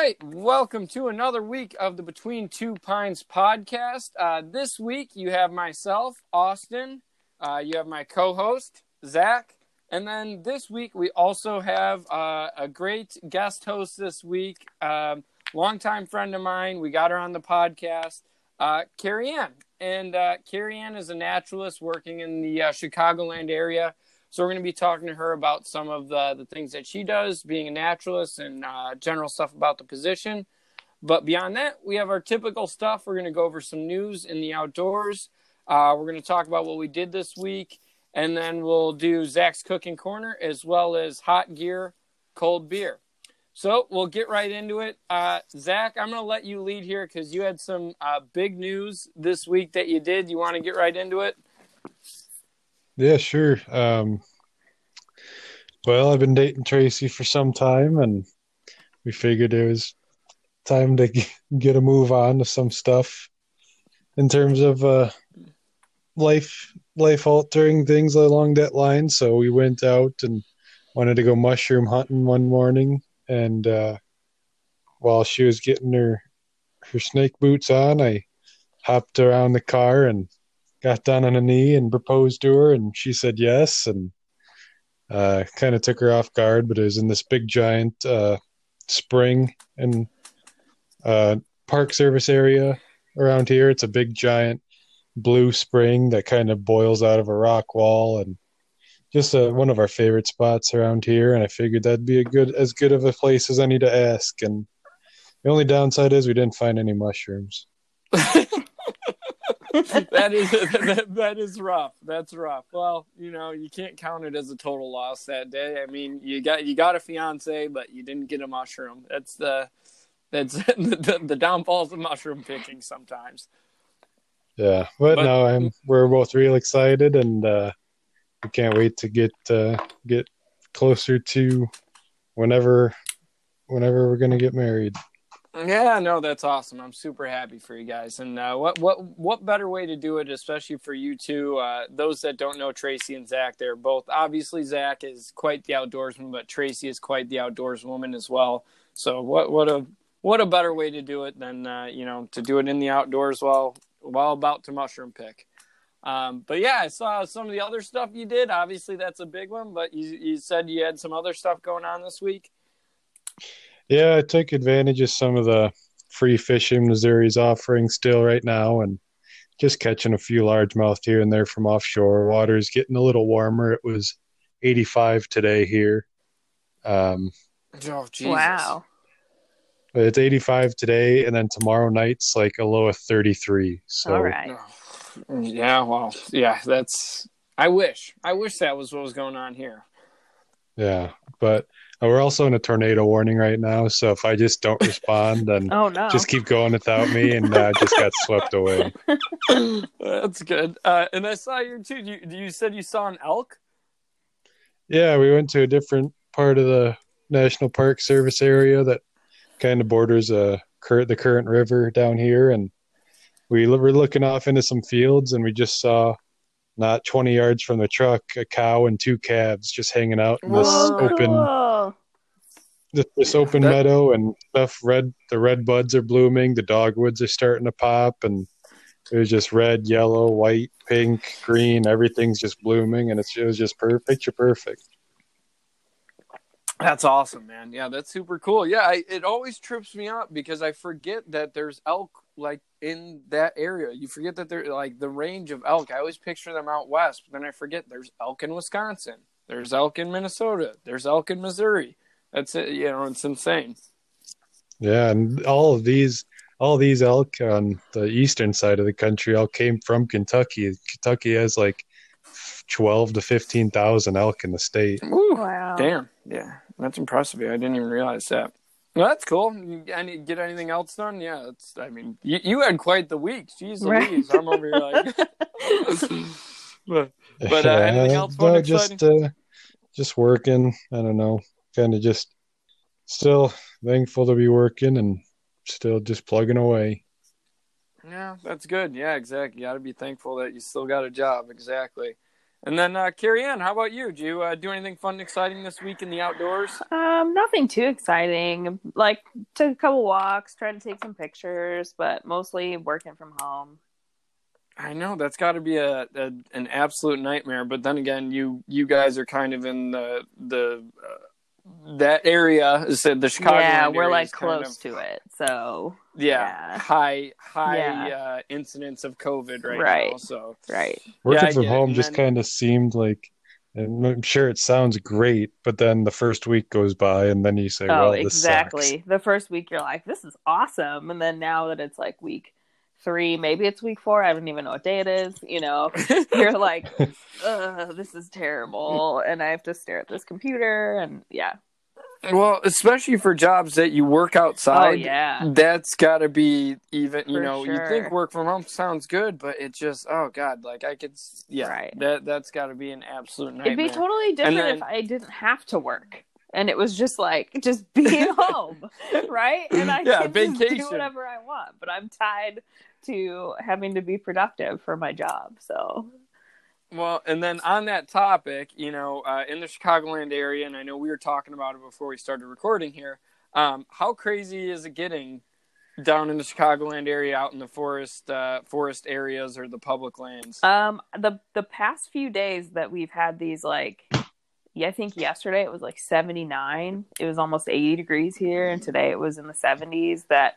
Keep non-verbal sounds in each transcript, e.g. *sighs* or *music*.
right, welcome to another week of the Between Two Pines podcast. Uh, this week you have myself, Austin. Uh, you have my co-host Zach, and then this week we also have uh, a great guest host this week, um, longtime friend of mine. We got her on the podcast, uh, Carrie Ann, and uh, Carrie Ann is a naturalist working in the uh, Chicagoland area. So we're going to be talking to her about some of the, the things that she does, being a naturalist, and uh, general stuff about the position. But beyond that, we have our typical stuff. We're going to go over some news in the outdoors. Uh, we're going to talk about what we did this week, and then we'll do Zach's cooking corner as well as hot gear, cold beer. So we'll get right into it. Uh, Zach, I'm going to let you lead here because you had some uh, big news this week that you did. You want to get right into it? Yeah, sure. Um, well, I've been dating Tracy for some time, and we figured it was time to get a move on to some stuff in terms of uh, life life altering things along that line. So we went out and wanted to go mushroom hunting one morning, and uh, while she was getting her her snake boots on, I hopped around the car and got down on a knee and proposed to her, and she said yes, and uh, kind of took her off guard. But it was in this big giant uh, spring and uh, Park Service area around here. It's a big giant blue spring that kind of boils out of a rock wall, and just uh, one of our favorite spots around here. And I figured that'd be a good, as good of a place as any to ask. And the only downside is we didn't find any mushrooms. *laughs* *laughs* that is that, that is rough. That's rough. Well, you know, you can't count it as a total loss that day. I mean, you got you got a fiance, but you didn't get a mushroom. That's the that's *laughs* the, the downfalls of mushroom picking sometimes. Yeah, but, but no, I'm we're both real excited, and uh, we can't wait to get uh, get closer to whenever whenever we're gonna get married. Yeah, no, that's awesome. I'm super happy for you guys. And uh, what what what better way to do it, especially for you two? Uh, those that don't know Tracy and Zach, they're both obviously Zach is quite the outdoorsman, but Tracy is quite the outdoors woman as well. So what what a what a better way to do it than uh, you know to do it in the outdoors while while about to mushroom pick. Um, but yeah, I saw some of the other stuff you did. Obviously, that's a big one. But you you said you had some other stuff going on this week. Yeah, I took advantage of some of the free fishing Missouri's offering still right now and just catching a few largemouth here and there from offshore. Water's getting a little warmer. It was 85 today here. Um, oh, Jesus. Wow. It's 85 today, and then tomorrow night's like a low of 33. So, all right. Yeah, well, yeah, that's. I wish. I wish that was what was going on here. Yeah, but we're also in a tornado warning right now, so if I just don't respond, then *laughs* oh no, just keep going without me, and I uh, just got swept away. *laughs* That's good. Uh, and I saw you too. You, you said you saw an elk. Yeah, we went to a different part of the National Park Service area that kind of borders uh, the current river down here, and we were looking off into some fields, and we just saw not 20 yards from the truck, a cow and two calves just hanging out in this Whoa, open cool. This, this, open that, meadow and stuff red the red buds are blooming, the dogwoods are starting to pop and it was just red, yellow, white, pink, green, everything's just blooming and it's, it was just per- picture perfect. That's awesome, man. Yeah, that's super cool. Yeah, I, it always trips me up because I forget that there's elk like in that area. You forget that they're like the range of elk. I always picture them out west, but then I forget there's elk in Wisconsin. There's elk in Minnesota. There's elk in Missouri. That's it. You know, it's insane. Yeah, and all of these, all these elk on the eastern side of the country all came from Kentucky. Kentucky has like twelve to fifteen thousand elk in the state. Ooh, wow! Damn, yeah, that's impressive. I didn't even realize that. Well, that's cool. Any get anything else done? Yeah, it's. I mean, you, you had quite the week. Jeez right. Louise, I'm over here like. *laughs* *laughs* but but uh, anything else no, just uh, just working. I don't know. Kind of just still thankful to be working and still just plugging away. Yeah, that's good. Yeah, exactly. You got to be thankful that you still got a job. Exactly. And then uh, Carrie Ann, how about you? Did you uh, do anything fun and exciting this week in the outdoors? Um, nothing too exciting. Like took a couple walks, tried to take some pictures, but mostly working from home. I know that's got to be a, a, an absolute nightmare. But then again, you you guys are kind of in the the uh, that area. Said the Chicago. Yeah, we're like close of, to it. So yeah, yeah. high high yeah. Uh, incidence of COVID right, right. now. So right, working yeah, from home just then... kind of seemed like. And I'm sure it sounds great, but then the first week goes by, and then you say, "Oh, well, exactly." Sucks. The first week, you're like, "This is awesome," and then now that it's like week three, maybe it's week four. I don't even know what day it is. You know, *laughs* you're like, this is terrible, mm. and I have to stare at this computer, and yeah. Well, especially for jobs that you work oh, outside, oh, yeah, that's got to be even. You for know, sure. you think work from home sounds good, but it just, oh god, like I could, yeah, right. that that's got to be an absolute nightmare. It'd be totally different then, if I didn't have to work and it was just like just *laughs* being home, right? And I yeah, can vacation. do whatever I want, but I'm tied to having to be productive for my job. So, well, and then on that topic, you know, uh, in the Chicagoland area, and I know we were talking about it before we started recording here. Um, how crazy is it getting down in the Chicagoland area, out in the forest, uh, forest areas or the public lands? Um, the the past few days that we've had these like yeah, I think yesterday it was like 79. It was almost 80 degrees here, and today it was in the 70s. That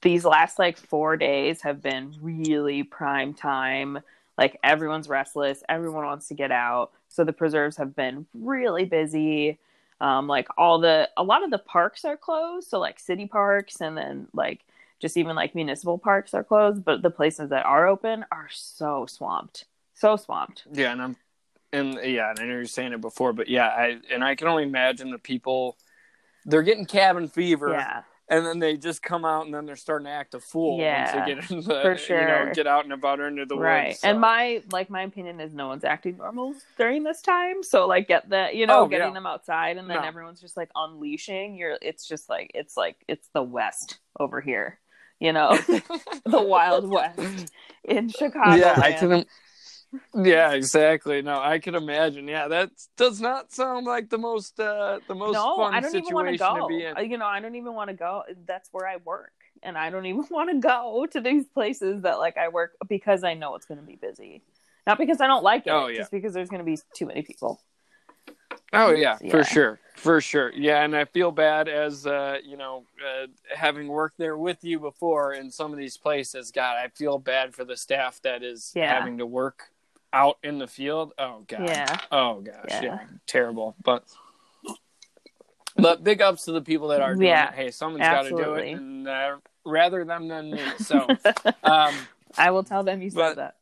these last like four days have been really prime time. Like everyone's restless, everyone wants to get out. So the preserves have been really busy. Um, like all the, a lot of the parks are closed. So like city parks and then like just even like municipal parks are closed. But the places that are open are so swamped. So swamped. Yeah. And I'm, and yeah, and I know you're saying it before, but yeah, I, and I can only imagine the people, they're getting cabin fever. Yeah and then they just come out and then they're starting to act a fool yeah, once they get *laughs* in the for sure. you know get out and about into the right. woods. So. And my like my opinion is no one's acting normal during this time. So like get that you know oh, getting yeah. them outside and then no. everyone's just like unleashing. You're it's just like it's like it's the West over here. You know, *laughs* *laughs* the Wild West in Chicago. Yeah, I can yeah, exactly. No, I can imagine. Yeah, that does not sound like the most uh the most no, fun I don't even want to situation go. to be in. You know, I don't even want to go. That's where I work, and I don't even *laughs* want to go to these places that like I work because I know it's going to be busy, not because I don't like it. Oh, yeah. just because there's going to be too many people. Oh yeah, Yeah. for sure, for sure. Yeah, and I feel bad as uh, you know, uh, having worked there with you before in some of these places. God, I feel bad for the staff that is Yeah. having to work out in the field. Oh god. Yeah. Oh gosh, Yeah. yeah, terrible. But but big ups to the people that are doing Yeah, it. Hey, someone's got to do it, and uh, rather them than me. *laughs* So, um, I will tell them you But- said that.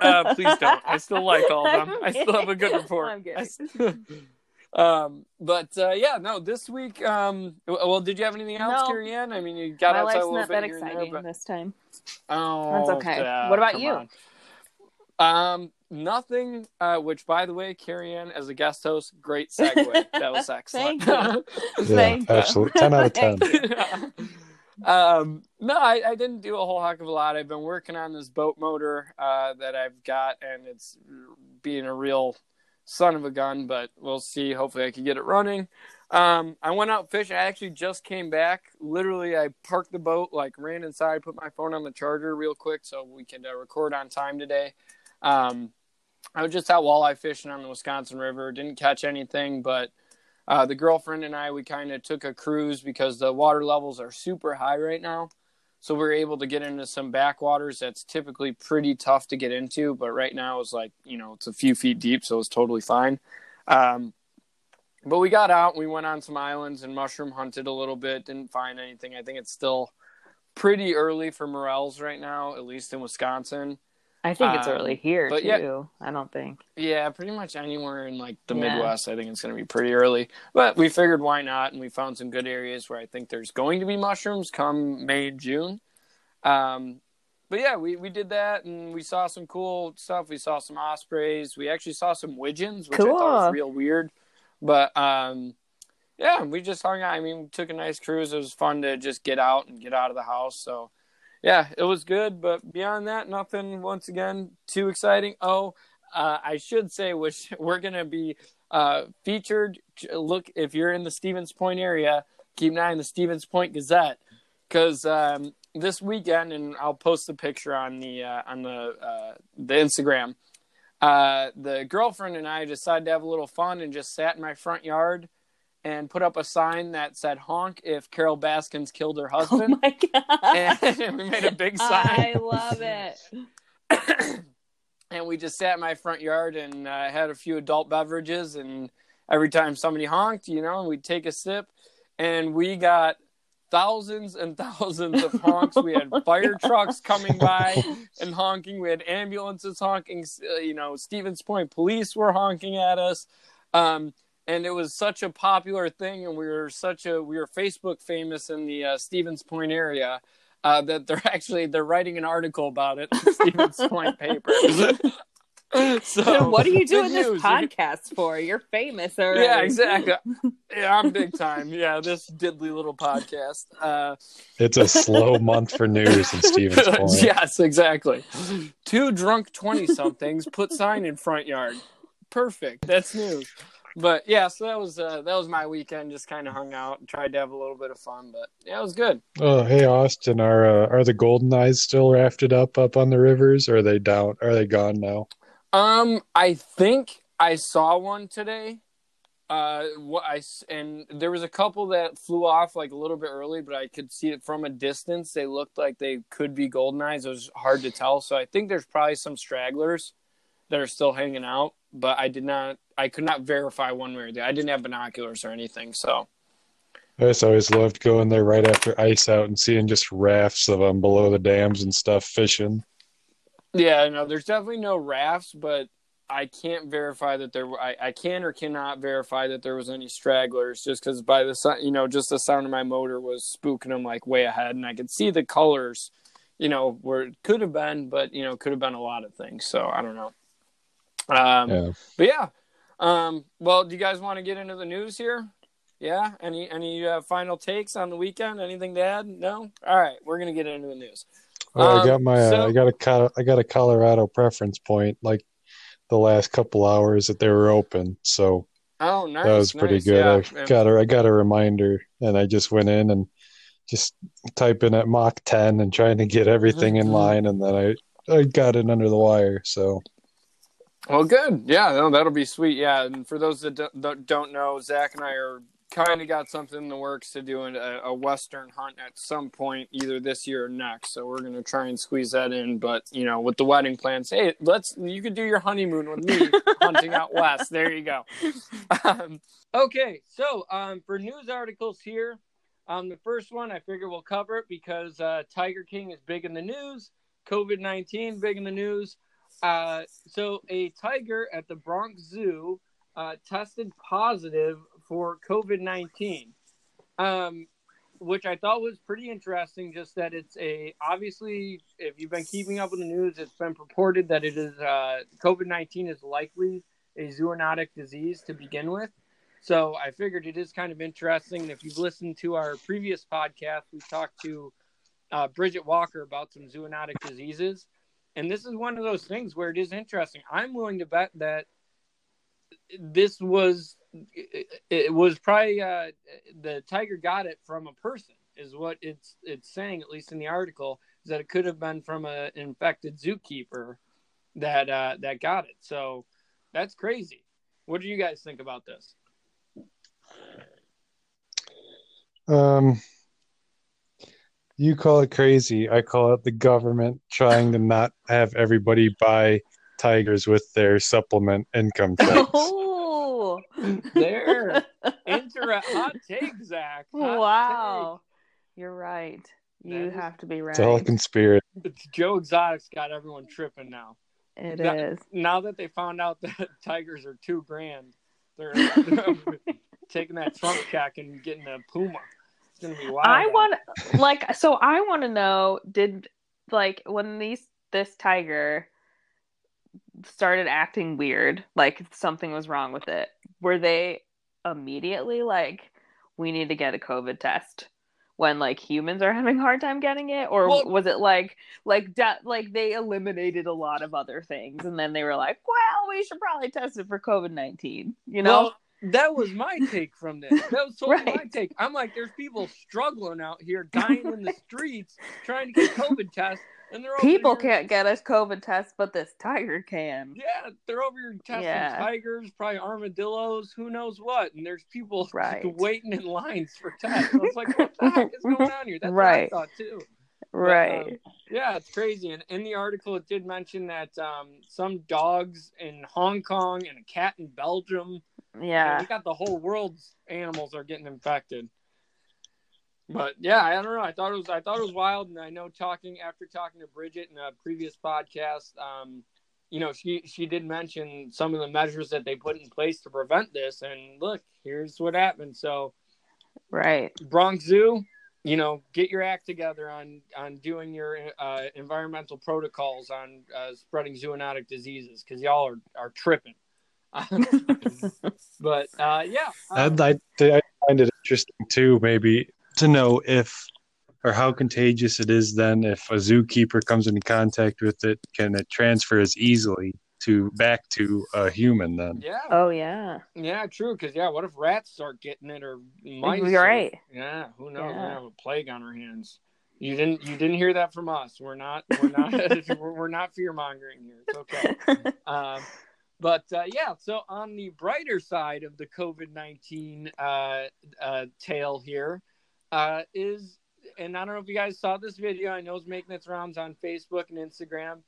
uh, please don't. I still like all of them. *laughs* I still have a good rapport. I'm kidding. *laughs* um, but uh, yeah, no. This week, um, well, did you have anything else, No. Carrie Ann? I mean, you got My outside a life's little not bit that here and there, exciting but this time. oh, That's okay. yeah, What about you? on. Um, nothing. Uh, which, by the way, Carrie Ann as a guest host, great segue. that was *laughs* excellent. *laughs* Thank you. Yeah, absolutely. 10 out of *laughs* 10. Um, no, I, I didn't do a whole heck of a lot. I've been working on this boat motor uh, that I've got, and it's being a real son of a gun. But we'll see. Hopefully, I can get it running. Um, I went out fishing. I actually just came back. Literally, I parked the boat, like ran inside, put my phone on the charger real quick so we can uh, record on time today. Um, I was just out walleye fishing on the Wisconsin River. Didn't catch anything, but uh, the girlfriend and I, we kind of took a cruise because the water levels are super high right now. So we're able to get into some backwaters that's typically pretty tough to get into, but right now it's like, you know, it's a few feet deep, so it's totally fine. Um, but we got out, we went on some islands and mushroom hunted a little bit, didn't find anything. I think it's still pretty early for morels right now, at least in Wisconsin. I think it's Um, early here too. yeah. I don't think. Yeah, pretty much anywhere in like the Yeah. Midwest, I think it's going to be pretty early. But we figured why not, and we found some good areas where I think there's going to be mushrooms come May June. Um, but yeah, we, we did that, and we saw some cool stuff. We saw some ospreys. We actually saw some widgeons, which I thought was real weird. But um, yeah, we just hung out. I mean, we took a nice cruise. It was fun to just get out and get out of the house. So yeah, it was good. But beyond that, nothing. Once again, too exciting. Oh, uh, I should say, which *laughs* we're going to be uh, featured. Look, if you're in the Stevens Point area, keep an eye on the Stevens Point Gazette because um, this weekend, and I'll post the picture on the uh, on the uh, the Instagram. Uh, the girlfriend and I decided to have a little fun and just sat in my front yard and put up a sign that said "honk" if Carole Baskins killed her *laughs* husband. Oh my god! and *laughs* we made a big sign. I love it. *coughs* and we just sat in my front yard and uh, had a few adult beverages. And every time somebody honked, you know, we'd take a sip. And we got thousands and *laughs* thousands of honks. We had fire trucks coming by and honking. We had ambulances honking. Uh, you know, Stevens Point police were honking at us. Um, and it was such a popular thing, and we were such a we were Facebook famous in the uh, Stevens Point area uh, that they're *laughs* actually they're writing an article about it. The Stevens Point paper. *laughs* so what are you doing this news. *laughs* podcast for? You're famous already. Yeah, exactly. Yeah, I'm big time. Yeah, this diddly little podcast. Uh, It's a slow month for news in Stevens Point. yes, exactly. Two drunk twenty somethings put sign in front yard. Perfect. That's news. But yeah, so that was uh, that was my weekend. Just kind of hung out and tried to have a little bit of fun. But yeah, it was good. Oh, hey Austin, are uh, are the golden eyes still rafted up up on the rivers? Or are they down? Are they gone now? Um, I think I saw one today. Uh, what I and there was a couple that flew off like a little bit early, but I could see it from a distance. They looked like they could be golden eyes. It was hard to tell, so I think there's probably some stragglers that are still hanging out. But I did not, I could not verify one way or the. Other. I didn't have binoculars or anything, so I just always loved going there right after ice out and seeing just rafts of them below the dams and stuff fishing. Yeah, no, there's definitely no rafts, but I can't verify that there. I, I can or cannot verify that there was any stragglers, just because by the sound, you know, just the sound of my motor was spooking them like way ahead, and I could see the colors, you know, where it could have been, but you know, could have been a lot of things. So I don't know. Um, Yeah. but yeah. Um, well, do you guys want to get into the news here? Yeah. Any any uh, final takes on the weekend? Anything to add? No. All right, we're gonna get into the news. Well, I Um, got my uh, I got a I got a Colorado preference point like the last couple hours that they were open, so Oh, nice. that was pretty nice. good. Yeah. I got a I got a reminder, and I just went in and just typing at Mach 10 and trying to get everything in Mhm. line, and then I I got it under the wire. So Well, good. Yeah, no, that'll be sweet. Yeah, and for those that don't- don't know, Zach and I are kind of got something in the works to do a, a western hunt at some point, either this year or next. So we're gonna try and squeeze that in. But you know, with the wedding plans, hey, let's you could do your honeymoon with me *laughs* hunting out west. There you go. Um, okay, so um, for news articles here, um, the first one I figure we'll cover it because uh, Tiger King is big in the news. COVID nineteen big in the news. Uh, so a tiger at the Bronx Zoo uh, tested positive for COVID nineteen, um, which I thought was pretty interesting. Just that it's a obviously, if you've been keeping up with the news, it's been purported that it is uh, COVID nineteen is likely a zoonotic disease to begin with. So I figured it is kind of interesting. If you've listened to our previous podcast, we talked to uh, Bridget Walker about some zoonotic diseases. And this is one of those things where it is interesting. I'm willing to bet that this was it, was probably uh, the tiger got it from a person is what it's it's saying at least in the article is that it could have been from a infected zookeeper that uh, that got it. So that's crazy. What do you guys think about this? um, you call it crazy. I call it the government trying to not have everybody buy tigers with their supplement income tax. *laughs* Oh, There, *laughs* enter a hot take, Zach. Hot wow. You're right. You That is- have to be right. It's all a conspiracy. It's Joe Exotic's got everyone tripping now. It That- is. Now that they found out that *laughs* tigers are two grand, they're, they're taking that Trump check and getting a puma. It's gonna be wild. I want like so I want to know did like when these this tiger started acting weird, like something was wrong with it. Were they immediately like we need to get a COVID test? when like humans are having a hard time getting it or Well- was it like like da- like they eliminated a lot of other things and then they were like well we should probably test it for covid-19 you know Well, that was my take from this. That was *laughs* totally my take. I'm like, there's people struggling out here, *laughs* dying in the streets, trying to get COVID tests, and they're people here- can't get a covid test but this tiger can Yeah, they're over here testing Yeah. tigers, probably armadillos, who knows what, and there's people *laughs* Right. waiting in lines for tests. So it's like, what the heck is going on here? That's Right. what I thought too. right um, Yeah, it's crazy. And in the article, it did mention that um, some dogs in Hong Kong and a cat in Belgium. Yeah we got the whole world's animals are getting infected. But yeah, I don't know. I thought it was I thought it was wild, and I know talking after talking to Bridget in a previous podcast, um, you know, she she did mention some of the measures that they put in place to prevent this, and look, here's what happened. So right Bronx Zoo, you know, get your act together on on doing your uh, environmental protocols on uh, spreading zoonotic diseases because y'all are are tripping. *laughs* but uh, yeah, um, I, I, I find it interesting too, maybe to know if or how contagious it is. Then, if a zookeeper comes into contact with it, can it transfer as easily to back to a human? Then, yeah, oh yeah yeah, true. Because yeah, what if rats start getting it or mice? You're or- right. yeah, who knows? We're Yeah. gonna have a plague on our hands. You didn't you didn't hear that from us. We're not we're not we're, *laughs* we're not fear mongering here. It's okay. *laughs* Um, but uh, yeah, so on the brighter side of the COVID 19 uh, uh, tale here uh, is, and I don't know if you guys saw this video, I know it's making its rounds on Facebook and Instagram,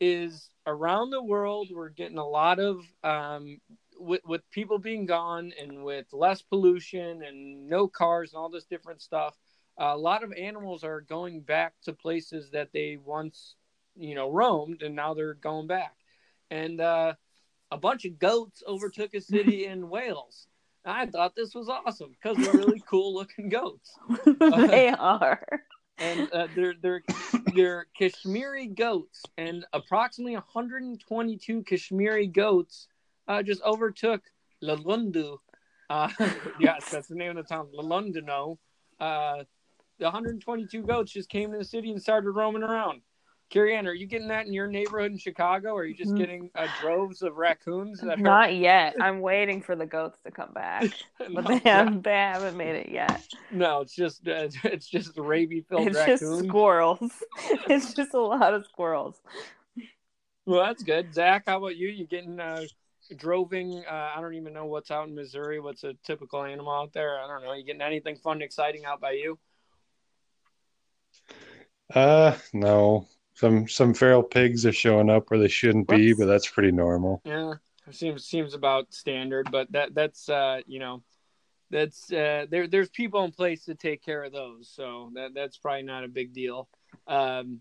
is around the world, we're getting a lot of, um, with, with people being gone and with less pollution and no cars and all this different stuff, a lot of animals are going back to places that they once, you know, roamed and now they're going back. And, uh, a bunch of goats overtook a city in *laughs* Wales. I thought this was awesome because they're really *laughs* cool looking goats, *laughs* they are and uh, they're they're they're Kashmiri goats, and approximately 122 Kashmiri goats uh, just overtook Lalundu. Uh, yes, that's the name of the town, Lalundino. Uh, the 122 goats just came to the city and started roaming around. Carrie Ann, are you getting that in your neighborhood in Chicago? Or are you just Mm. getting uh, droves of raccoons that are not yet i'm waiting for the goats to come back *laughs* but No, they haven't they haven't made it yet No, it's just *laughs* uh, it's just rabies filled it's raccoons. just squirrels *laughs* it's just a lot of squirrels Well, that's good. Zach, how about you? You getting uh, droving? Uh, I don't even know what's out in Missouri. What's a typical animal out there? I don't know. You getting anything fun, and exciting out by you? uh, no. Some some feral pigs are showing up where they shouldn't be, but that's pretty normal. Yeah, seems seems about standard. But that that's uh, you know that's uh, there. There's people in place to take care of those, so that that's probably not a big deal. Um,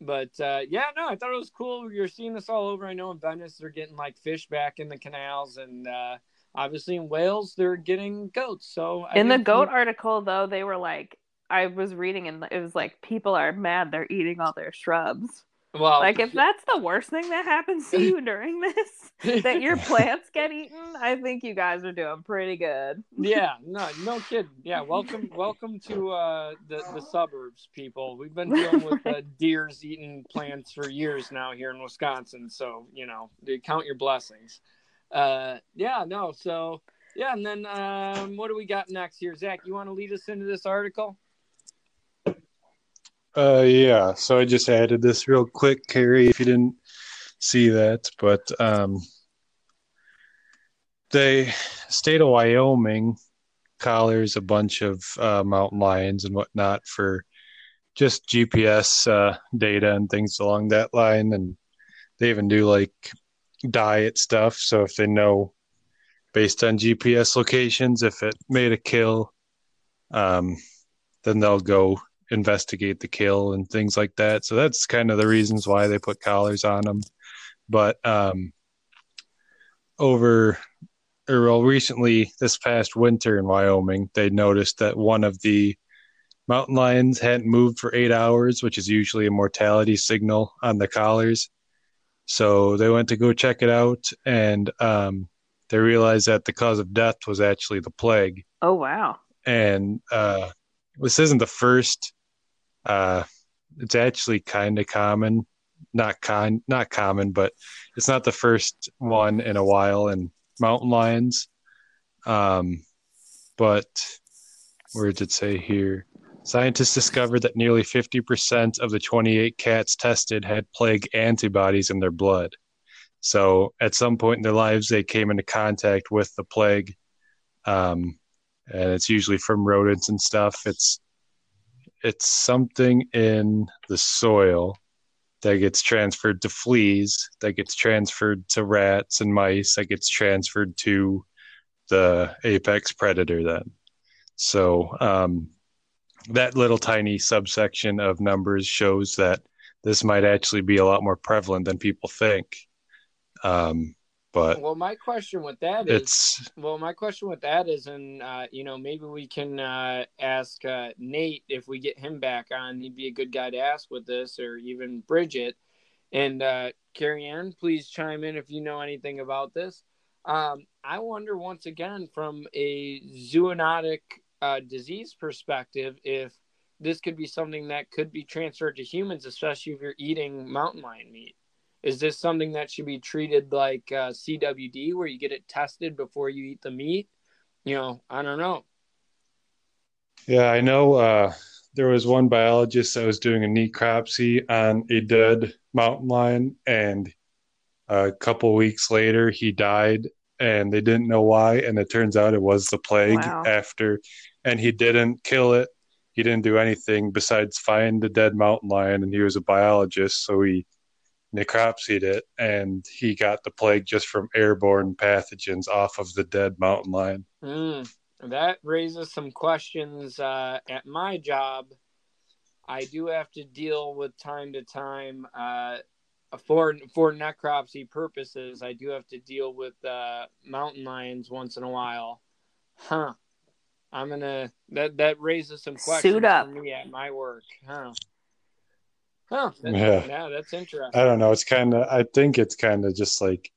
but uh, yeah, no, I thought it was cool. You're seeing this all over. I know in Venice they're getting like fish back in the canals, and uh, obviously in Wales they're getting goats. So I in the think- goat article though they were like i was reading and it was like people are mad they're eating all their shrubs well, like if that's the worst thing that happens to you during this *laughs* that your plants get eaten i think you guys are doing pretty good yeah, *laughs* no, no kidding. Yeah, welcome, welcome to uh, the the suburbs, people. We've been dealing with uh, *laughs* deers eating plants for years now here in Wisconsin, so you know, count your blessings. Uh, yeah, no, so yeah, and then um, what do we got next here, Zach? You want to lead us into this article? Uh, yeah. So I just added this real quick, Carrie, if you didn't see that, but um, the state of Wyoming collars a bunch of uh, mountain lions and whatnot for just GPS uh, data and things along that line, and they even do like diet stuff. So if they know based on GPS locations if it made a kill, um, then they'll go investigate the kill and things like that. So that's kind of the reasons why they put collars on them. But um, over or well, recently this past winter in Wyoming, they noticed that one of the mountain lions hadn't moved for eight hours, which is usually a mortality signal on the collars. So they went to go check it out, and um, they realized that the cause of death was actually the plague oh wow and uh, this isn't the first. Uh, it's actually kind of common, not kind, not common, but it's not the first one in a while in mountain lions. Um, but where did it say here? Scientists discovered that nearly 50% of the 28 cats tested had plague antibodies in their blood. So at some point in their lives, they came into contact with the plague. Um, and it's usually from rodents and stuff. It's it's something in the soil that gets transferred to fleas, that gets transferred to rats and mice, that gets transferred to the apex predator. Then, so um, that little tiny subsection of numbers shows that this might actually be a lot more prevalent than people think. Um, but well, my question with that is it's well, my question with that is, and uh, you know, maybe we can uh, ask uh, Nate if we get him back on. He'd be a good guy to ask with this, or even Bridget. And uh, Carrie Ann, please chime in if you know anything about this. Um, I wonder once again, from a zoonotic uh, disease perspective, if this could be something that could be transferred to humans, especially if you're eating mountain lion meat. Is this something that should be treated like uh, CWD, where you get it tested before you eat the meat? You know, I don't know. Yeah, I know. Uh, there was one biologist that was doing a necropsy on a dead mountain lion, and a couple weeks later, he died, and they didn't know why. And it turns out it was the plague Wow. after, and he didn't kill it. He didn't do anything besides find the dead mountain lion, and he was a biologist, so he necropsied it, and he got the plague just from airborne pathogens off of the dead mountain lion. Mm, that raises some questions uh, at my job. I do have to deal with time to time uh, for for necropsy purposes. I do have to deal with uh, mountain lions once in a while. Huh. I'm gonna that that raises some questions Suit up. for me at my work. Huh. Huh. That- Yeah. yeah, that's interesting. I don't know. It's kind of. I think it's kind of just like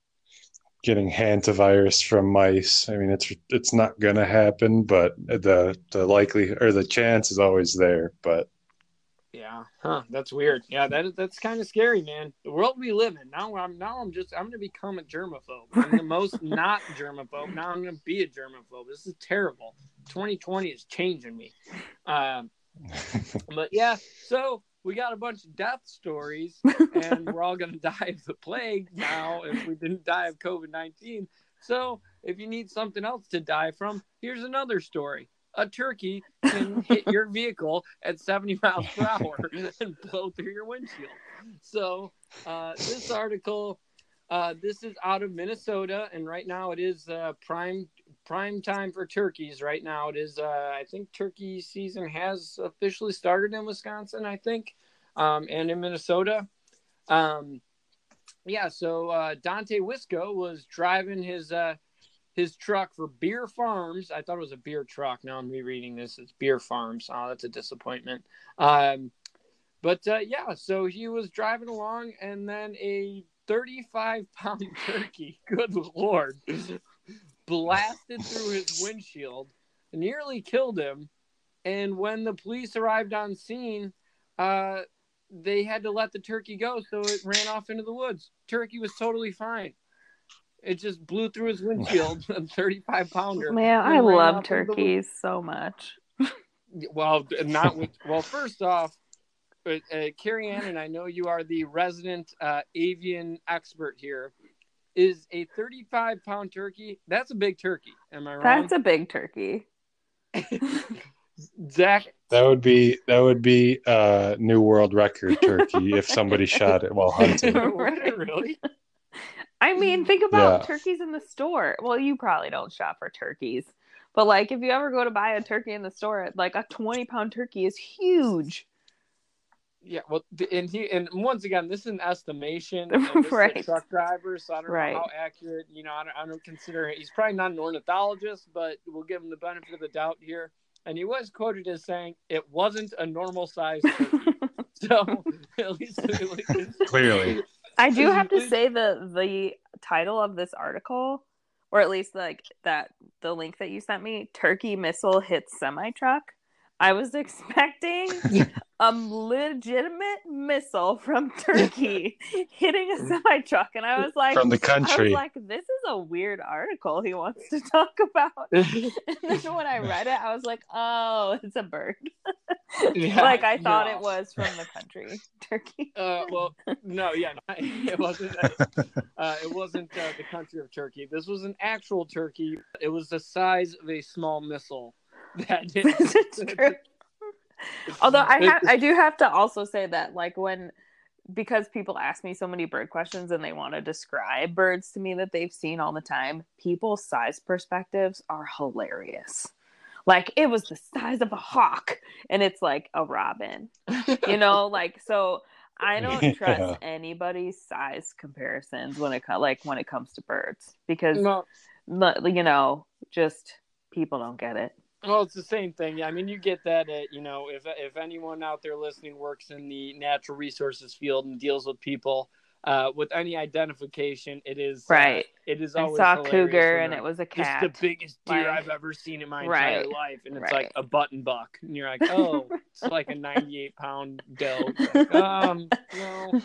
getting hantavirus from mice. I mean, it's it's not gonna happen, but the the likely or the chance is always there. But Yeah, huh? That's weird. Yeah, that is that's kind of scary, man. The world we live in now. I'm now I'm just I'm gonna become a germaphobe. I'm the most *laughs* not germaphobe. Now I'm gonna be a germaphobe. This is terrible. 2020 is changing me. Um, *laughs* but yeah, so we got a bunch of death stories, *laughs* and we're all gonna die of the plague now if we didn't die of COVID 19. So if you need something else to die from, here's another story. A turkey can hit *laughs* your vehicle at 70 miles per *laughs* hour and blow through your windshield. So uh, this article, uh, this is out of Minnesota, and right now it is uh, prime prime time for turkeys. Right now it is. Uh, I think turkey season has officially started in Wisconsin. I think, um, and in Minnesota. Um, yeah. So uh, Dante Wisco was driving his uh, his truck for Beer Farms. I thought it was a beer truck. Now I'm rereading this. It's Beer Farms. Oh, that's a disappointment. Um, but uh, yeah, so he was driving along, and then a 35 pound *laughs* turkey, good lord, blasted through his windshield, nearly killed him. And when the police arrived on scene, uh, they had to let the turkey go, so it ran off into the woods. Turkey was totally fine. It just blew through his windshield, *laughs* a 35 pounder. Man, I love off into the woods. turkeys so much. Well, not with. Well, first off, uh, uh, Carrie Ann, and I know you are the resident uh, avian expert here. Is a 35 pound turkey? That's a big turkey. Am I wrong? That's a big turkey. *laughs* Zach. that would be that would be a new world record turkey *laughs* if somebody shot it while hunting. Would *laughs* really? I mean, think about Yeah. turkeys in the store. Well, you probably don't shop for turkeys, but like if you ever go to buy a turkey in the store, like a 20 pound turkey is huge. Yeah. Well, and he and once again, this is an estimation. *laughs* and a Right. truck driver, so I don't Right. know how accurate. You know, I don't, I don't consider he's probably not an ornithologist, but we'll give him the benefit of the doubt here. And he was quoted as saying it wasn't a normal size *laughs* so *laughs* at least, at least Clearly. I do have to say the the title of this article, or at least like that the link that you sent me, Turkey missile hits semi truck. I was expecting *laughs* a legitimate missile from *laughs* Turkey hitting a semi truck, and I was like, From the I country. was like, this is a weird article he wants to *laughs* talk about. and then when I read it, I was like, oh, it's a bird. Yeah, like I thought no. it was from the country, Turkey. Uh, well, no, yeah, no, it wasn't. Uh, it wasn't uh, the country of Turkey. This was an actual turkey. It was the size of a small missile. *laughs* That *laughs* did. True. Although I have, I do have to also say that, like when, because people ask me so many bird questions and they want to describe birds to me that they've seen all the time, people's size perspectives are hilarious. Like it was the size of a hawk, and it's like a robin, you *laughs* know. like so, I don't trust anybody's size comparisons when it co- like when it comes to birds because No, you know, just people don't get it. Well, it's the same thing. Yeah, I mean, you get that. At, you know, if if anyone out there listening works in the natural resources field and deals with people, uh, with any identification, it is uh, Right. it is I always saw a cougar and it was a cat. It's the biggest deer Like- I've ever seen in my Right, entire life, and it's right. like a button buck, and you're like, *laughs* oh, it's like a 98 pound doe. Like, *laughs* um, no.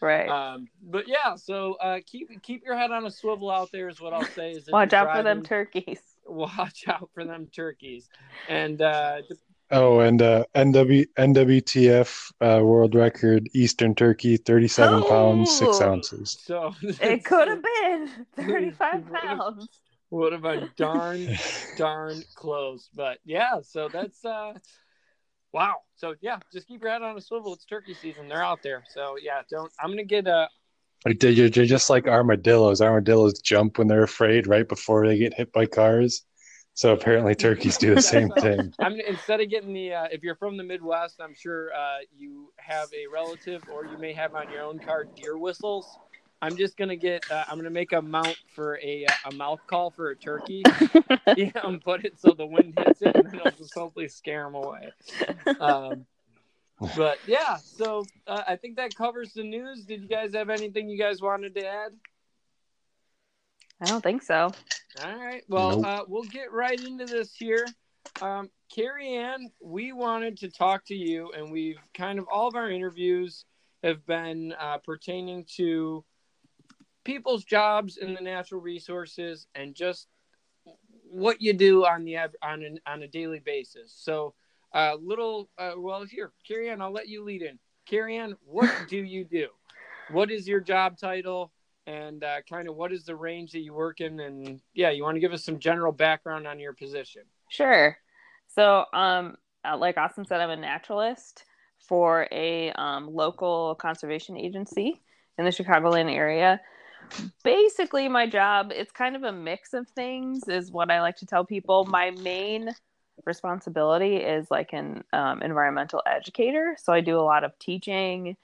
right. Um, but yeah, so uh, keep keep your head on a swivel out there is what I'll say. Is Watch out for them turkeys. *laughs* watch out for them turkeys, and uh, Oh, and uh, NW NWTF uh, world record Eastern Turkey, thirty-seven pounds six ounces. so *laughs* It could have been *laughs* 35 pounds. What have been darn darn close, but yeah. So that's uh, wow. So yeah, just keep your head on a swivel. It's turkey season. They're out there. So yeah, don't. I'm gonna get uh, a Like, You're you're just like armadillos. Armadillos jump when they're afraid right before they get hit by cars. So apparently turkeys do the same *laughs* thing. I'm instead of getting the uh, if you're from the Midwest, I'm sure uh, you have a relative or you may have on your own car deer whistles. I'm just gonna get. Uh, I'm gonna make a mount for a uh, a mouth call for a turkey. *laughs* *laughs* yeah, and put it so the wind hits it, and then it'll just hopefully scare them away. Um, but yeah, so uh, I think that covers the news. Did you guys have anything you guys wanted to add? I don't think so. All right. Well, Nope. uh, we'll get right into this here. Um, Carrie Ann, we wanted to talk to you, and we've kind of all of our interviews have been uh, pertaining to people's jobs in the natural resources and just what you do on the on an, on a daily basis. So, uh, little uh, well here, Carrie Ann, I'll let you lead in. Carrie Ann, what *laughs* do you do? What is your job title? and uh, kind of what is the range that you work in and yeah you want to give us some general background on your position Sure. So, um, uh, like Austin said, I'm a naturalist for a um, local conservation agency in the Chicagoland area. Basically, my job it's kind of a mix of things, is what I like to tell people. My main responsibility is like an um, environmental educator, so I do a lot of teaching,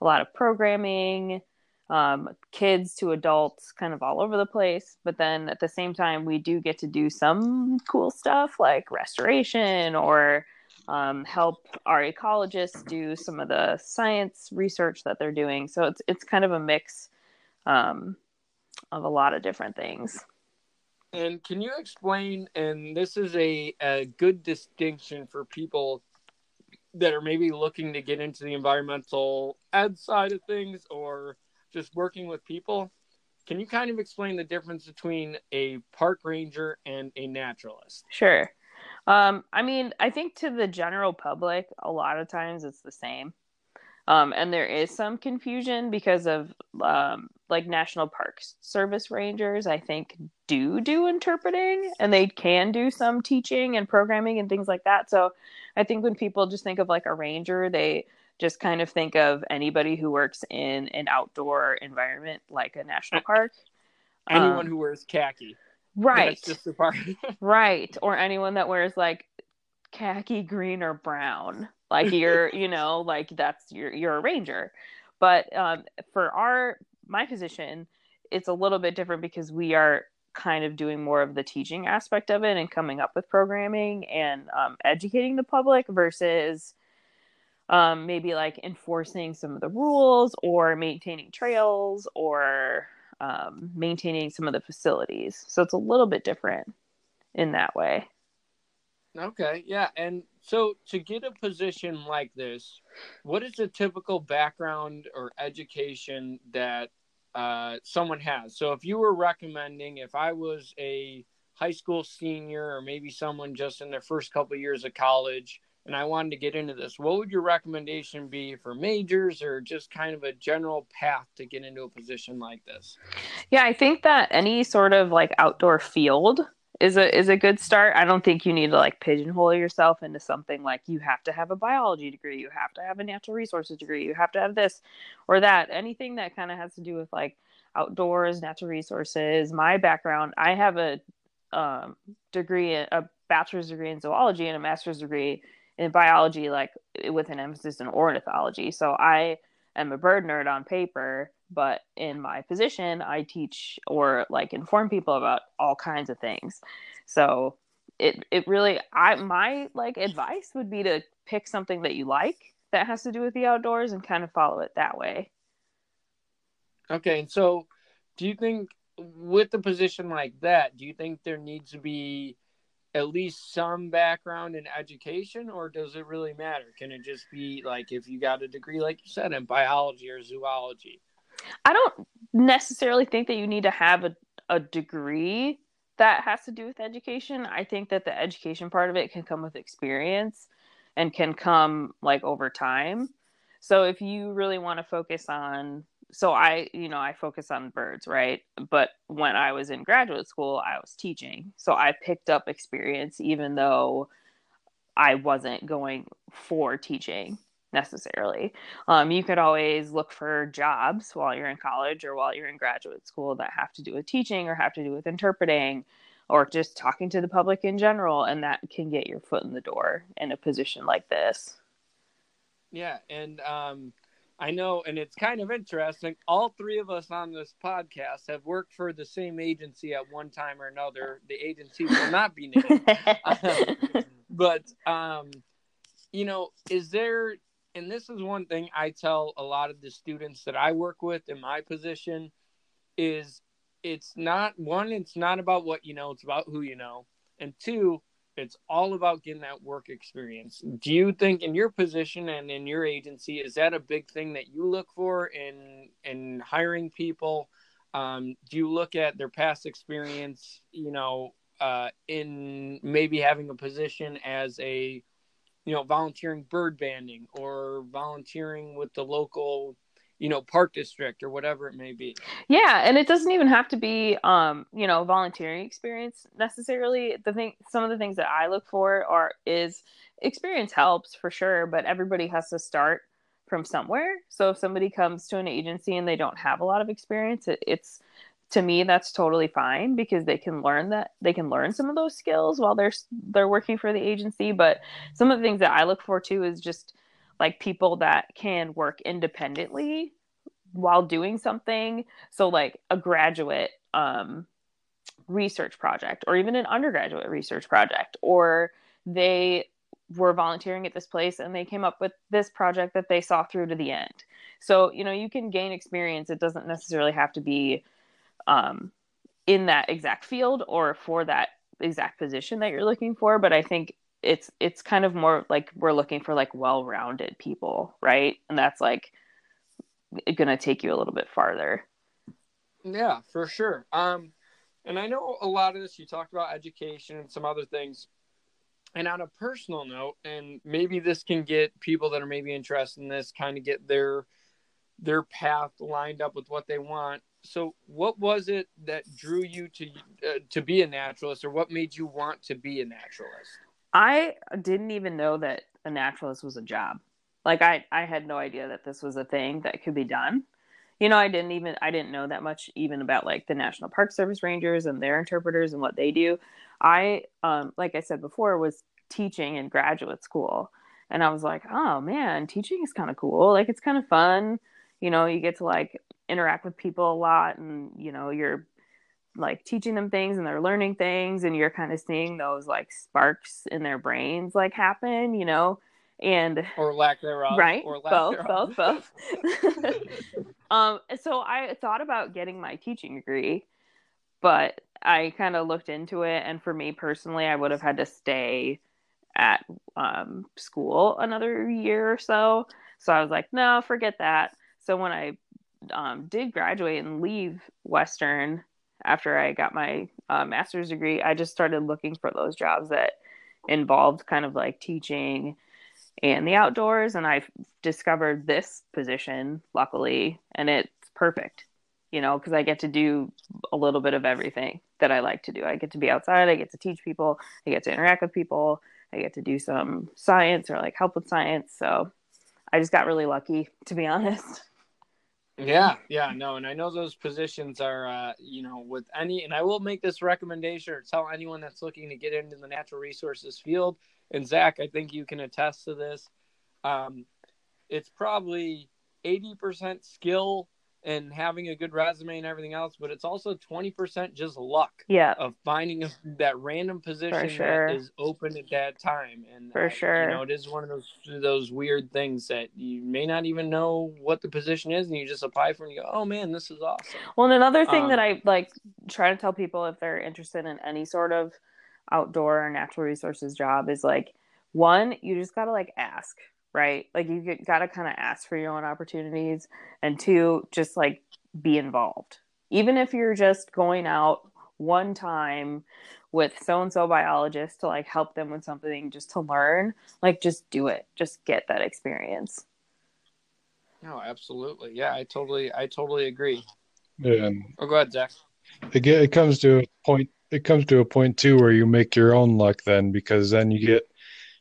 a lot of programming, um, kids to adults, kind of all over the place. But then at the same time, we do get to do some cool stuff like restoration or um, help our ecologists do some of the science research that they're doing. So it's it's kind of a mix um, of a lot of different things. And can you explain and this is a, a good distinction for people that are maybe looking to get into the environmental ed side of things or just working with people can you kind of explain the difference between a park ranger and a naturalist Sure. Um, I mean, I think to the general public, a lot of times it's the same. Um, and there is some confusion because of um, like National Park Service rangers, I think, do do interpreting and they can do some teaching and programming and things like that. So I think when people just think of like a ranger, they just kind of think of anybody who works in an outdoor environment like a national park. anyone Um, who wears khaki right. just the part *laughs* Right. Or anyone that wears like khaki green or brown. Like you're, you know, like that's you're you're a ranger. But um for our my position, it's a little bit different because we are kind of doing more of the teaching aspect of it and coming up with programming and um, educating the public versus um, maybe like enforcing some of the rules or maintaining trails or um, maintaining some of the facilities. So it's a little bit different in that way. Okay, yeah, and So to get a position like this, what is a typical background or education that uh, someone has? So if you were recommending, if I was a high school senior or maybe someone just in their first couple of years of college and I wanted to get into this, what would your recommendation be for majors or just kind of a general path to get into a position like this? Yeah, I think that any sort of like outdoor field is a is a good start. I don't think you need to like pigeonhole yourself into something like you have to have a biology degree, you have to have a natural resources degree, you have to have this or that. Anything that kind of has to do with like outdoors, natural resources. My background, I have a um, degree, a bachelor's degree in zoology and a master's degree in biology, like with an emphasis in ornithology. So I am a bird nerd on paper, but in my position, I teach or like inform people about all kinds of things. So it it really I my like advice would be to pick something that you like that has to do with the outdoors and kind of follow it that way. Okay, and so do you think with a position like that, do you think there needs to be at least some background in education or does it really matter? Can it just be like if you got a degree like you said in biology or zoology? I don't necessarily think that you need to have a, a degree that has to do with education. I think that the education part of it can come with experience and can come like over time. So if you really want to focus on so I, you know, I focus on birds, right? But when I was in graduate school, I was teaching. So I picked up experience even though I wasn't going for teaching necessarily. Um, you could always look for jobs while you're in college or while you're in graduate school that have to do with teaching or have to do with interpreting or just talking to the public in general. And that can get your foot in the door in a position like this. Yeah. And, um, I know, and it's kind of interesting. All three of us on this podcast have worked for the same agency at one time or another. The agency will not be named. *laughs* *laughs* but, um, you know, is there, and this is one thing I tell a lot of the students that I work with in my position, is it's not one, it's not about what you know, it's about who you know. And two, it's all about getting that work experience. Do you think in your position and in your agency is that a big thing that you look for in in hiring people? Um, do you look at their past experience, you know, uh, in maybe having a position as a you know volunteering bird banding or volunteering with the local you know park district or whatever it may be. Yeah and it doesn't even have to be um you know volunteering experience necessarily. The thing some of the things that i look for are is experience helps for sure but everybody has to start from somewhere. So if somebody comes to an agency and they don't have a lot of experience it, it's to me that's totally fine because they can learn that they can learn some of those skills while they're they're working for the agency but some of the things that i look for too is just like people that can work independently while doing something. So like a graduate um, research project or even an undergraduate research project or they were volunteering at this place and they came up with this project that they saw through to the end. So, you know, you can gain experience. It doesn't necessarily have to be um, in that exact field or for that exact position that you're looking for. But I think it's it's kind of more like we're looking for like well-rounded people right? And that's like gonna take you a little bit farther. Yeah for sure. Um and i know a lot of this you talked about education and some other things. And on a personal note and maybe this can get people that are maybe interested in this kind of get their their path lined up with what they want so what was it that drew you to uh, to be a naturalist or what made you want to be a naturalist I didn't even know that a naturalist was a job. Like I, I had no idea that this was a thing that could be done. You know, I didn't even I didn't know that much even about like the National Park Service rangers and their interpreters and what they do. I, um, like I said before, was teaching in graduate school, and I was like, oh man, teaching is kind of cool. Like it's kind of fun. You know, you get to like interact with people a lot, and you know, you're like teaching them things and they're learning things and you're kind of seeing those like sparks in their brains like happen you know and or lack thereof right or both thereof. both both *laughs* um so i thought about getting my teaching degree but i kind of looked into it and for me personally i would have had to stay at um, school another year or so. So I was like, no, forget that. So when I um, did graduate and leave Western after I got my uh, master's degree, I just started looking for those jobs that involved kind of like teaching and the outdoors. And I discovered this position, luckily, and it's perfect, you know, because I get to do a little bit of everything that I like to do. I get to be outside, I get to teach people, I get to interact with people, I get to do some science or like help with science. So I just got really lucky, to be *laughs* honest. Yeah, yeah, no, and I know those positions are, uh, you know, with any, and I will make this recommendation or tell anyone that's looking to get into the natural resources field. And Zach, I think you can attest to this. Um, it's probably eighty percent skill and having a good resume and everything else, but it's also 20% just luck Yeah, of finding a, that random position sure. that is open at that time. And For sure. you know, it is one of those those weird things that you may not even know what the position is, and you just apply for it and you go, "Oh man, this is awesome." Well, and another thing Um, that I like try to tell people if they're interested in any sort of outdoor or natural resources job is like one, you just gotta like ask, right? Like you get, gotta kind of ask for your own opportunities, and two, just like be involved. Even if you're just going out one time with so and so biologist to like help them with something just to learn, like just do it. Just get that experience. No, absolutely. Yeah, I totally, I totally agree. And Oh, go ahead, Zach. it get, it comes to a point. It comes to a point too where you make your own luck then, because then you get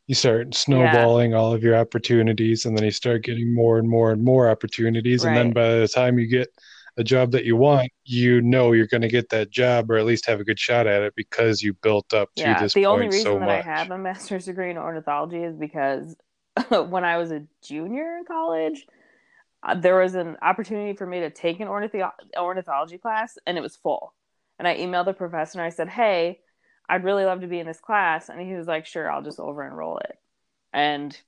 you start snowballing all of your opportunities, and then you start getting more and more and more opportunities, and then by the time you get a job that you want, you know you're going to get that job or at least have a good shot at it because you built up to yeah, this the point only reason so that much. I have a *laughs* master's degree in ornithology is because *laughs* when I was a junior in college, uh, there was an opportunity for me to take an ornitho- ornithology class, and it was full. And I emailed the professor and I said, "Hey, I'd really love to be in this class," and he was like, "Sure, I'll just over enroll it." And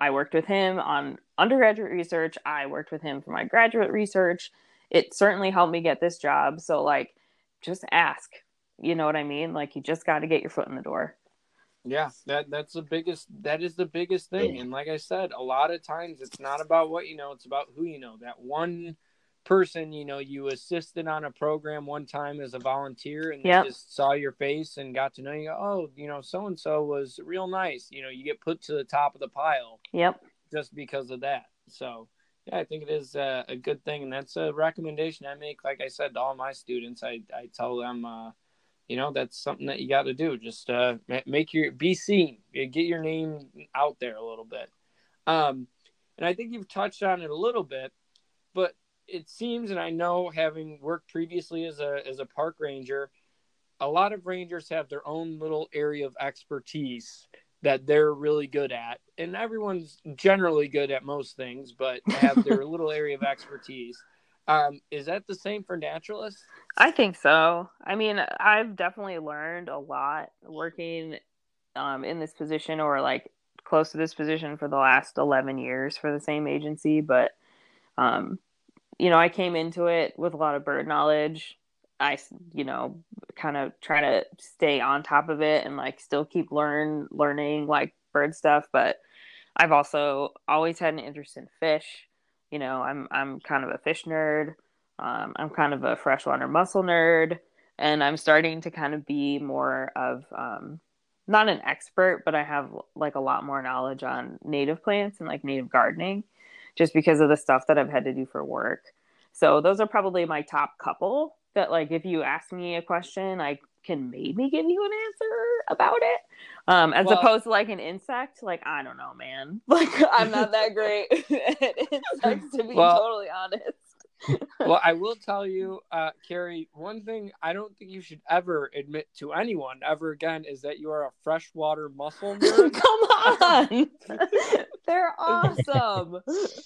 I worked with him on undergraduate research. I worked with him for my graduate research. It certainly helped me get this job. So, like, just ask. You know what I mean? Like, you just got to get your foot in the door. Yeah, that that's the biggest. That is the biggest thing. And like I said, a lot of times it's not about what you know; it's about who you know. That one person, you know, you assisted on a program one time as a volunteer, and Yep. they just saw your face and got to know you. Oh, you know, so and so was real nice. You know, you get put to the top of the pile Yep. just because of that. So. Yeah, I think it is a, a good thing, and that's a recommendation I make. Like I said to all my students, I, I tell them, uh, you know that's something that you got to do just uh make your be seen get your name out there a little bit um and i think you've touched on it a little bit but it seems and i know having worked previously as a as a park ranger a lot of rangers have their own little area of expertise that they're really good at and everyone's generally good at most things but have their *laughs* little area of expertise um is that the same for naturalists I think so. I mean, I've definitely learned a lot working um, in this position or like close to this position for the last 11 years for the same agency. But, um, you know, I came into it with a lot of bird knowledge. I, you know, kind of try to stay on top of it and like still keep learn learning like bird stuff. But I've also always had an interest in fish. You know, I'm I'm kind of a fish nerd. Um, I'm kind of a freshwater mussel nerd, and I'm starting to kind of be more of um, not an expert, but I have like a lot more knowledge on native plants and like native gardening, just because of the stuff that I've had to do for work. So those are probably my top couple that like if you ask me a question, I can maybe give you an answer about it. Um, as Well- opposed to like an insect, like I don't know, man. *laughs* Like I'm not that *laughs* great *laughs* at insects to be Well- totally honest. Well, I will tell you, uh, Carrie, one thing I don't think you should ever admit to anyone ever again is that you are a freshwater mussel *laughs* nerd. Come on. *laughs* They're awesome.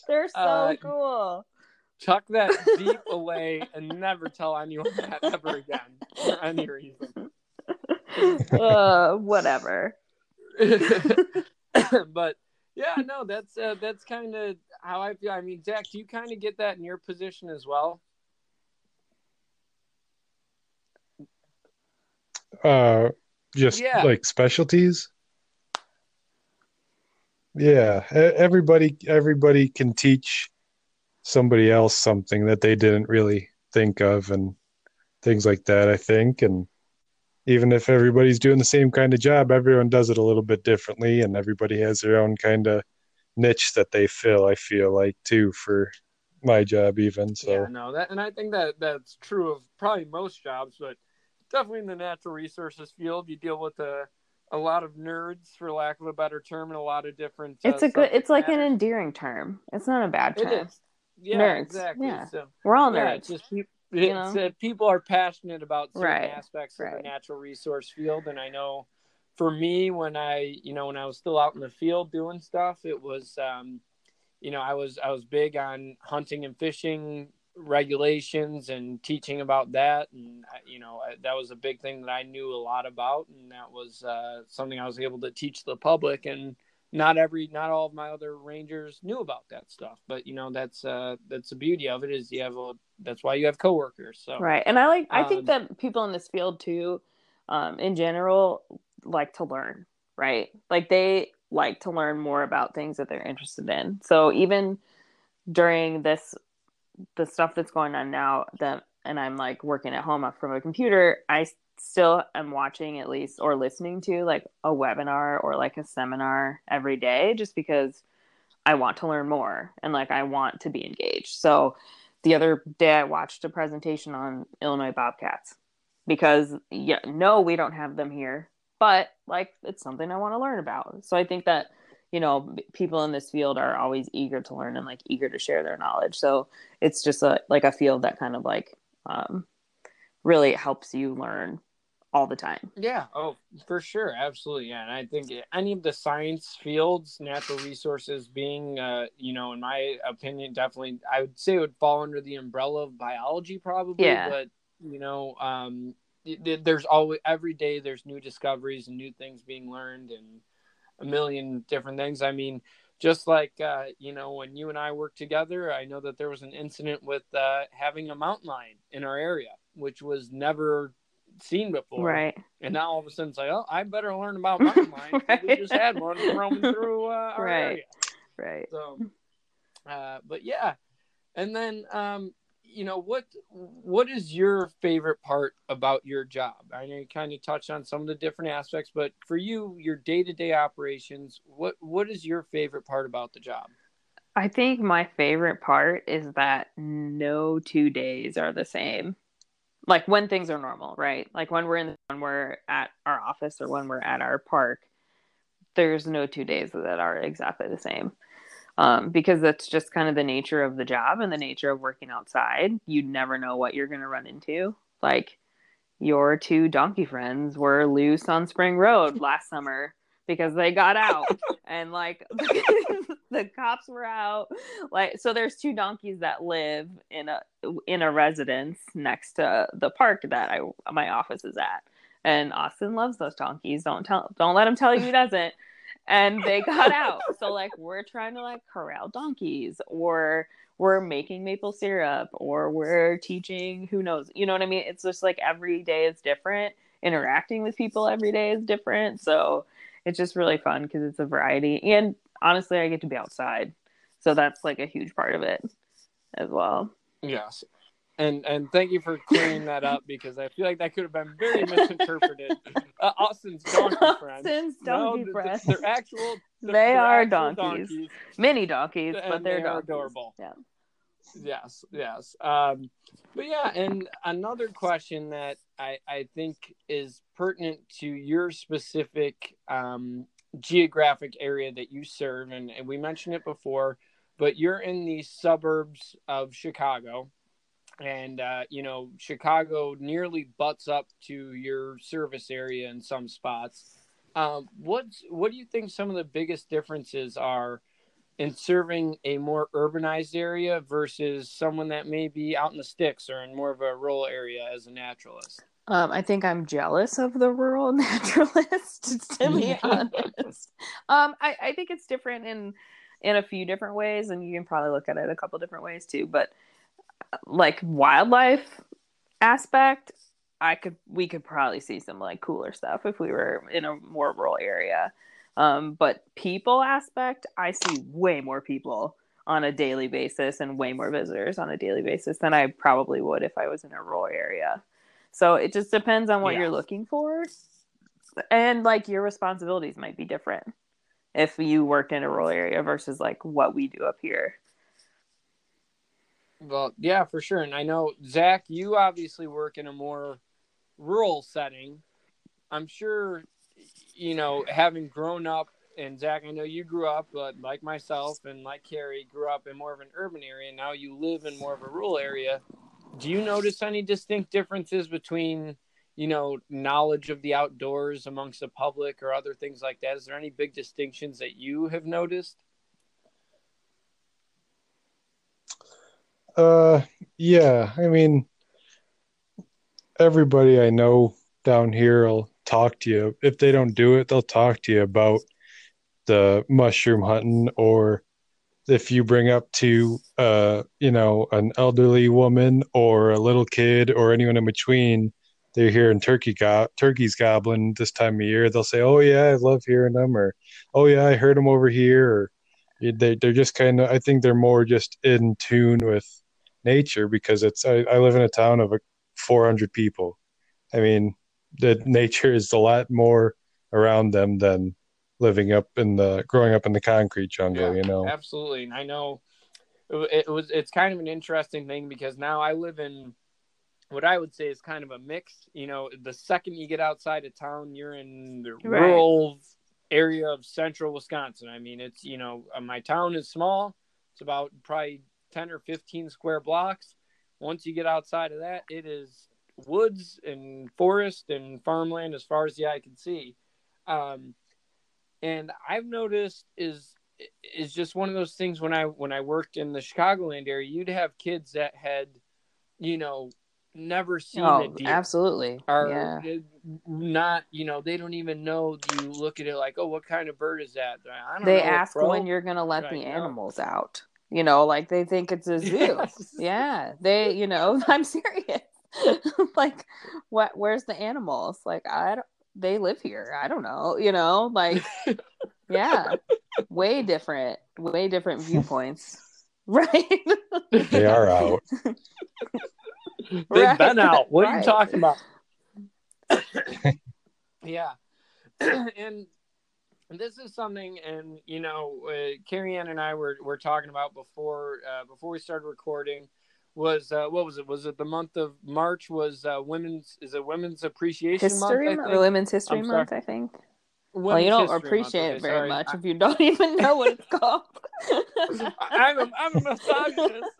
They're so Uh, cool. Chuck that deep *laughs* away and never tell anyone that ever again for any reason. Uh, whatever. but yeah, no, that's uh, that's kind of how I feel. I mean, Zach, do you kind of get that in your position as well? Uh, just Yeah. like specialties. yeah, everybody everybody can teach somebody else something that they didn't really think of and things like that, I think. And even if everybody's doing the same kind of job, everyone does it a little bit differently and everybody has their own kind of niche that they fill, I feel like too for my job even. So Yeah, no, that and I think that that's true of probably most jobs, but definitely in the natural resources field, you deal with a a lot of nerds, for lack of a better term, and a lot of different. uh, It's a good. It's like an endearing term. It's not a bad term. is. Yeah, Nerds, exactly. yeah. So We're all yeah, nerds. it's just peop- you know? uh, people are passionate about certain Right, aspects of right. the natural resource field, and I know for me, when I you know when I was still out in the field doing stuff, it was um, you know I was I was big on hunting and fishing regulations and teaching about that, and you know that was a big thing that I knew a lot about, and that was uh, something I was able to teach the public. And not every not all of my other rangers knew about that stuff. But you know that's uh that's the beauty of it is you have a that's why you have coworkers. So Right. And I like I think Um, that people in this field too, um, in general, like to learn, right? Like they like to learn more about things that they're interested in. So even during this the stuff that's going on now that and I'm like working at home from a computer, I still am watching at least or listening to like a webinar or like a seminar every day just because I want to learn more and like I want to be engaged. So the other day I watched a presentation on Illinois Bobcats because yeah, no, we don't have them here, but like it's something I want to learn about. So I think that you know people in this field are always eager to learn and like eager to share their knowledge. So it's just a like a field that kind of like um, really helps you learn all the time. yeah oh for sure absolutely yeah and i think any of the science fields natural resources being uh you know in my opinion definitely i would say it would fall under the umbrella of biology probably Yeah. but you know um th- th- there's always every day there's new discoveries and new things being learned and a million different things i mean just like uh, you know when you and i worked together i know that there was an incident with uh, having a mountain lion in our area which was never seen before Right. and now all of a sudden it's like oh i better learn about mountain *laughs* lions 'cause we just had one roaming through uh, our Right. area Right. so uh, but yeah and then um you know what what is your favorite part about your job i know you kind of touched on some of the different aspects but for you your day-to-day operations what what is your favorite part about the job I think my favorite part is that no two days are the same. Like when things are normal, right? Like when we're in when we're at our office or when we're at our park, there's no two days that are exactly the same. Um, because that's just kind of the nature of the job and the nature of working outside. You never know what you're going to run into. Like your two donkey friends were loose on Spring Road *laughs* last summer because they got out and like *laughs* the cops were out like so there's two donkeys that live in a in a residence next to the park that I my office is at and Austin loves those donkeys don't tell don't let him tell you he doesn't and they got *laughs* out. So like we're trying to like corral donkeys or we're making maple syrup or we're teaching who knows? You know what i mean? It's just like every day is different. Interacting with people every day is different. So it's just really fun because it's a variety. And honestly i get to be outside. So that's like a huge part of it as well. Yes and and thank you for clearing that up because i feel like that could have been very misinterpreted *laughs* uh, austin's donkey friends Austin's No, donkey th- friends. they're actual *laughs* they're- They they're are actual donkeys. mini donkeys but they're they are donkeys. adorable. yeah Yes, yes. Um, but yeah, and another question that I, I think is pertinent to your specific um, geographic area that you serve, and, and we mentioned it before, but you're in the suburbs of Chicago. And, uh, you know, Chicago nearly butts up to your service area in some spots. Um, what's, what do you think some of the biggest differences are in serving a more urbanized area versus someone that may be out in the sticks or in more of a rural area as a naturalist. Um, I think I'm jealous of the rural *laughs* naturalist, to be *laughs* honest. Um, I, I think it's different in in a few different ways, and you can probably look at it a couple different ways too. But like wildlife aspect, I could we could probably see some like cooler stuff if we were in a more rural area. Um, but people aspect, I see way more people on a daily basis and way more visitors on a daily basis than I probably would if I was in a rural area. So it just depends on what Yeah. you're looking for. And like your responsibilities might be different if you worked in a rural area versus like what we do up here. Well, yeah, for sure. And I know Zach, you obviously work in a more rural setting. I'm sure, you know, having grown up, and Zach, I know you grew up, but like myself and like Carrie, grew up in more of an urban area. Now you live in more of a rural area. Do you notice any distinct differences between, you know, knowledge of the outdoors amongst the public or other things like that? Is there any big distinctions that you have noticed? Uh, yeah. I mean, everybody I know down here will talk to you. If they don't do it, they'll talk to you about the mushroom hunting, or if you bring up to, uh, you know, an elderly woman or a little kid or anyone in between, they're hearing turkey go- turkeys gobbling this time of year. They'll say, "Oh yeah, I love hearing them," or "Oh yeah, I heard them over here," or they they're just kind of. I think they're more just in tune with nature because it's I, I live in a town of uh, 400 people. I mean the nature is a lot more around them than living up in the growing up in the concrete jungle you know? absolutely and i know it, it was it's kind of an interesting thing because now i live in what i would say is kind of a mix you know the second you get outside of town you're in the Right. rural area of central wisconsin. I mean it's you know uh, my town is small it's about probably 10 or 15 square blocks once you get outside of that it is woods and forest and farmland as far as the eye can see um, and i've noticed is is just one of those things when i when i worked in the chicagoland area you'd have kids that had you know never seen a Oh, deer absolutely. are yeah. not you know they don't even know you look at it like oh what kind of bird is that I don't They know, ask when you're going to let the animals out. You know, like they think it's a *laughs* zoo. Yes. Yeah, they, you know, *laughs* I'm serious. *laughs* like, what? Where's the animals? Like, I don't. They live here. I don't know. You know, like, yeah, way different, way different viewpoints. Right. they are out They've Right. been out. What are you talking about? yeah. *clears throat* and this is something, and you know, uh, Carrie Ann and I were, were talking about before uh, before we started recording. Was uh, what was it? Was it the month of March? Was uh, women's is it Women's Appreciation History Month? I Month, think? Women's History I'm Month, sorry. I think. well, you don't History Month. appreciate Okay, it very sorry. much I- if you don't *laughs* even know what it's called. *laughs* I'm a, I'm a misogynist.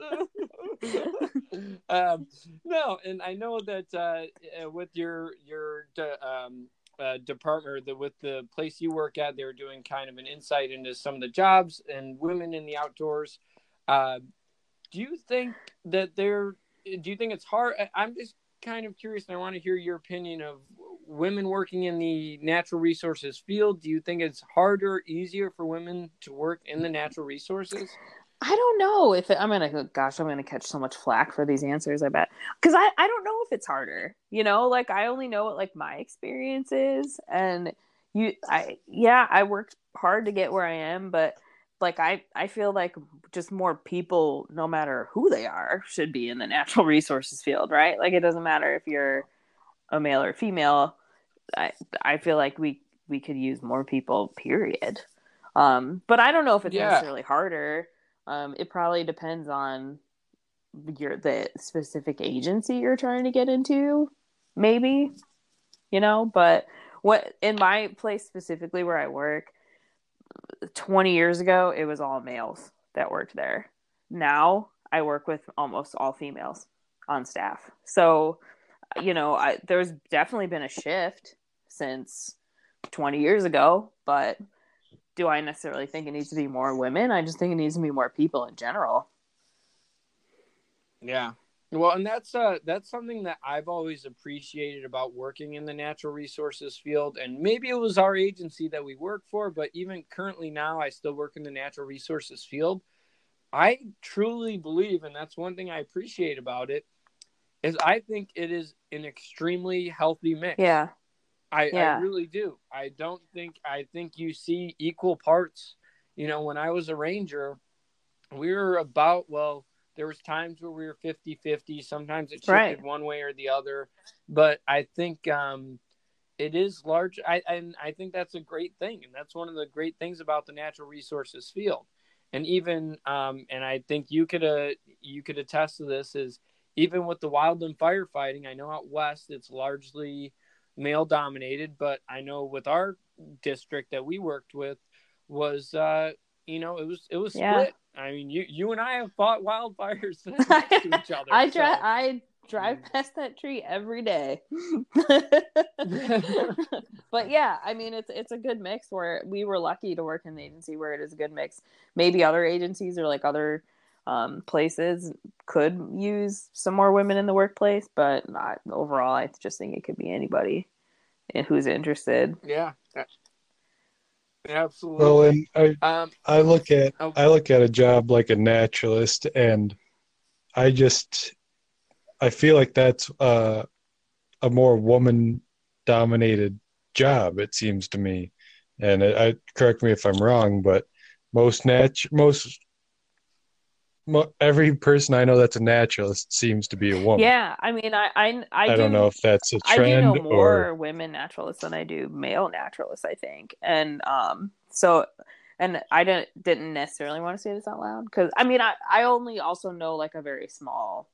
*laughs* um, no, and I know that uh, uh, with your your um, uh, department, with the place you work at, they were doing kind of an insight into some of the jobs and women in the outdoors. Uh, do you think that they're? Do you think it's hard? I'm just kind of curious, and I want to hear your opinion of women working in the natural resources field. Do you think it's harder, easier for women to work in the natural resources? I don't know if it, I'm gonna. Gosh, I'm gonna catch so much flack for these answers. I bet because I I don't know if it's harder. You know, like I only know what like my experience is, and you I yeah I worked hard to get where I am, but like I I feel like just more people, no matter who they are, should be in the natural *laughs* resources field, right? Like it doesn't matter if you're a male or female. I I feel like we we could use more people. Period. Um, but I don't know if it's Yeah. necessarily harder. Um, it probably depends on your the specific agency you're trying to get into, maybe. You know, but what in my place specifically where I work, 20 years ago, it was all males that worked there. Now I work with almost all females on staff. So, you know, I, there's definitely been a shift since 20 years ago, but do I necessarily think it needs to be more women? I just think it needs to be more people in general. Yeah. Well, and that's uh that's something that I've always appreciated about working in the natural resources field and maybe it was our agency that we work for, but even currently now I still work in the natural resources field. I truly believe and that's one thing I appreciate about it is I think it is an extremely healthy mix. Yeah. I, Yeah. I really do. I don't think I think you see equal parts. You know, when I was a ranger, we were about well, there was times where we were 50-50, sometimes it shifted Right. one way or the other. But I think um it is large I and I think that's a great thing. And that's one of the great things about the natural resources field. And even um and I think you could uh you could attest to this is even with the wildland firefighting, I know out west it's largely male dominated, but I know with our district that we worked with was uh you know it was it was Yeah. split. I mean you you and I have fought wildfires *laughs* *laughs* next to each other. I so- drive. I drive past that tree every day. *laughs* but yeah, I mean, it's it's a good mix. Where we were lucky to work in the agency where it is a good mix. Maybe other agencies or like other um, places could use some more women in the workplace, but not overall. I just think it could be anybody who's interested. yeah. Absolutely. Well, and I um I look at Oh. I look at a job like a naturalist, and I just I feel like that's uh, a more woman dominated job. It seems to me, and I, I correct me if I'm wrong, but most nat most mo, every person I know that's a naturalist seems to be a woman. Yeah, I mean, I I I, I, do, don't know if that's a trend. I do know more or women naturalists than I do male naturalists. I think, and um, so, and I didn't didn't necessarily want to say this out loud because I mean, I I only also know like a very small,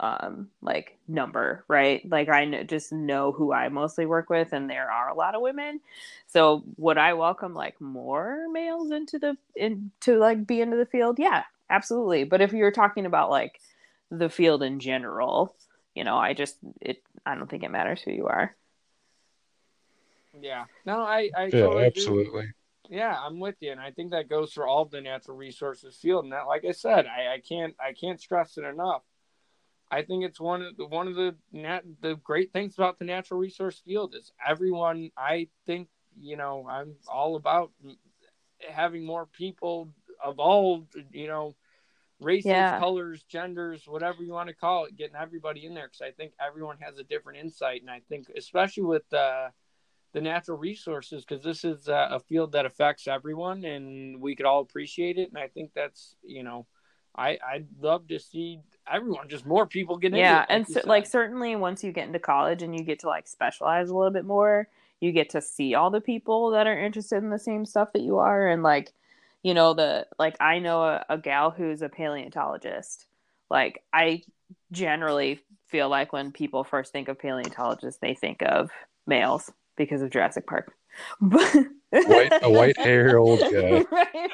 um, like number, right? Like I just know who I mostly work with, and there are a lot of women. So would I welcome like more males into the into like be into the field? Yeah, absolutely. But if you're talking about like the field in general, you know, I just it I don't think it matters who you are. yeah. No, I I yeah, totally agree with you. absolutely. Yeah, I'm with you, and I think that goes for all of the natural resources field. And that, like I said, I, I can't I can't stress it enough. I think it's one of the one of the nat, the great things about the natural resource field is everyone. I think you know I'm all about having more people of all you know races, Yeah. colors, genders, whatever you want to call it, getting everybody in there because I think everyone has a different insight, and I think especially with uh, the natural resources because this is uh, a field that affects everyone and we could all appreciate it and i think that's you know i i'd love to see everyone just more people get into yeah it, and you so, like certainly once you get into college and you get to like specialize a little bit more you get to see all the people that are interested in the same stuff that you are and like you know the like i know a, a gal who's a paleontologist. Like i generally feel like when people first think of paleontologists they think of males because of jurassic park. White a white hair old *laughs* guy. right.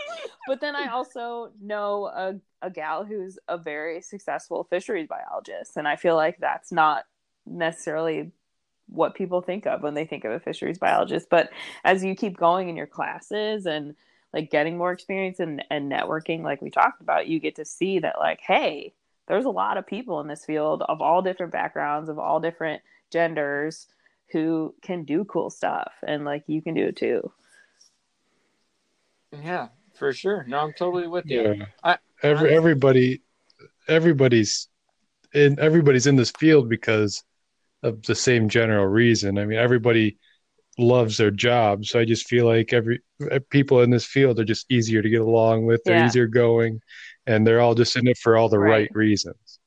But then i also know a, a gal who's a very successful fisheries biologist and i feel like that's not necessarily what people think of when they think of a fisheries biologist. But as you keep going in your classes and like getting more experience and, and networking like we talked about you get to see that like hey there's a lot of people in this field of all different backgrounds of all different genders who can do cool stuff and like you can do it too yeah for sure no i'm totally with you Yeah. I- Every I- everybody everybody's in everybody's in this field because of the same general reason. I mean, everybody loves their job, so I just feel like every uh, people in this field are just easier to get along with. They're Yeah. easier going, and they're all just in it for all the Right. right reasons.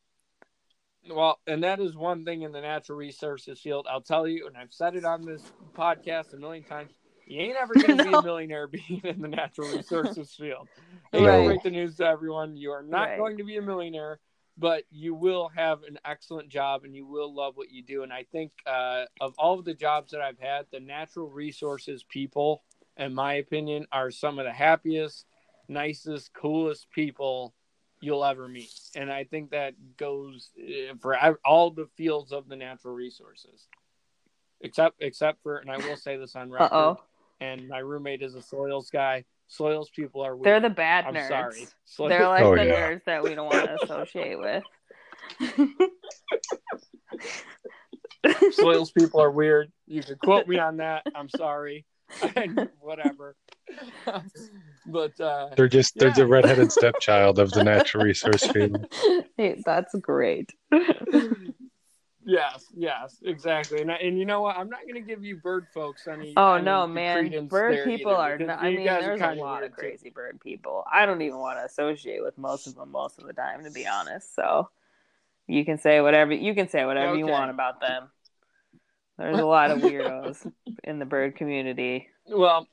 well and that is one thing in the natural resources field i'll tell you and i've said it on this podcast a million times you ain't ever going *laughs* to be a millionaire being in the natural resources field I Right. hate break the news to everyone. You are not Right. going to be a millionaire, but you will have an excellent job and you will love what you do. And I think uh, of all of the jobs that I've had, the natural resources people, in my opinion, are some of the happiest, nicest, coolest people you'll ever meet. And I think that goes uh, for all the fields of the natural resources. Except, except for, and I will say this on record. uh-oh And my roommate is a soils guy. Soils people are weird. they're the bad I'm nerds sorry. Soil- they're like Oh, the yeah. nerds that we don't want to associate with *laughs* soils people are weird. You can quote me on that. I'm sorry. *laughs* Whatever. *laughs* but uh They're just they're Yeah. the redheaded stepchild of the natural resource field. Hey, that's great Yes, yes, exactly. And I, and you know what? I'm not going to give you bird folks any. Oh any no, man! Bird people either, are. Not, I mean, there's a lot of too. crazy bird people. I don't even want to associate with most of them most of the time, to be honest. So you can say whatever you can say whatever you want about them. There's a lot of weirdos *laughs* in the bird community. Well,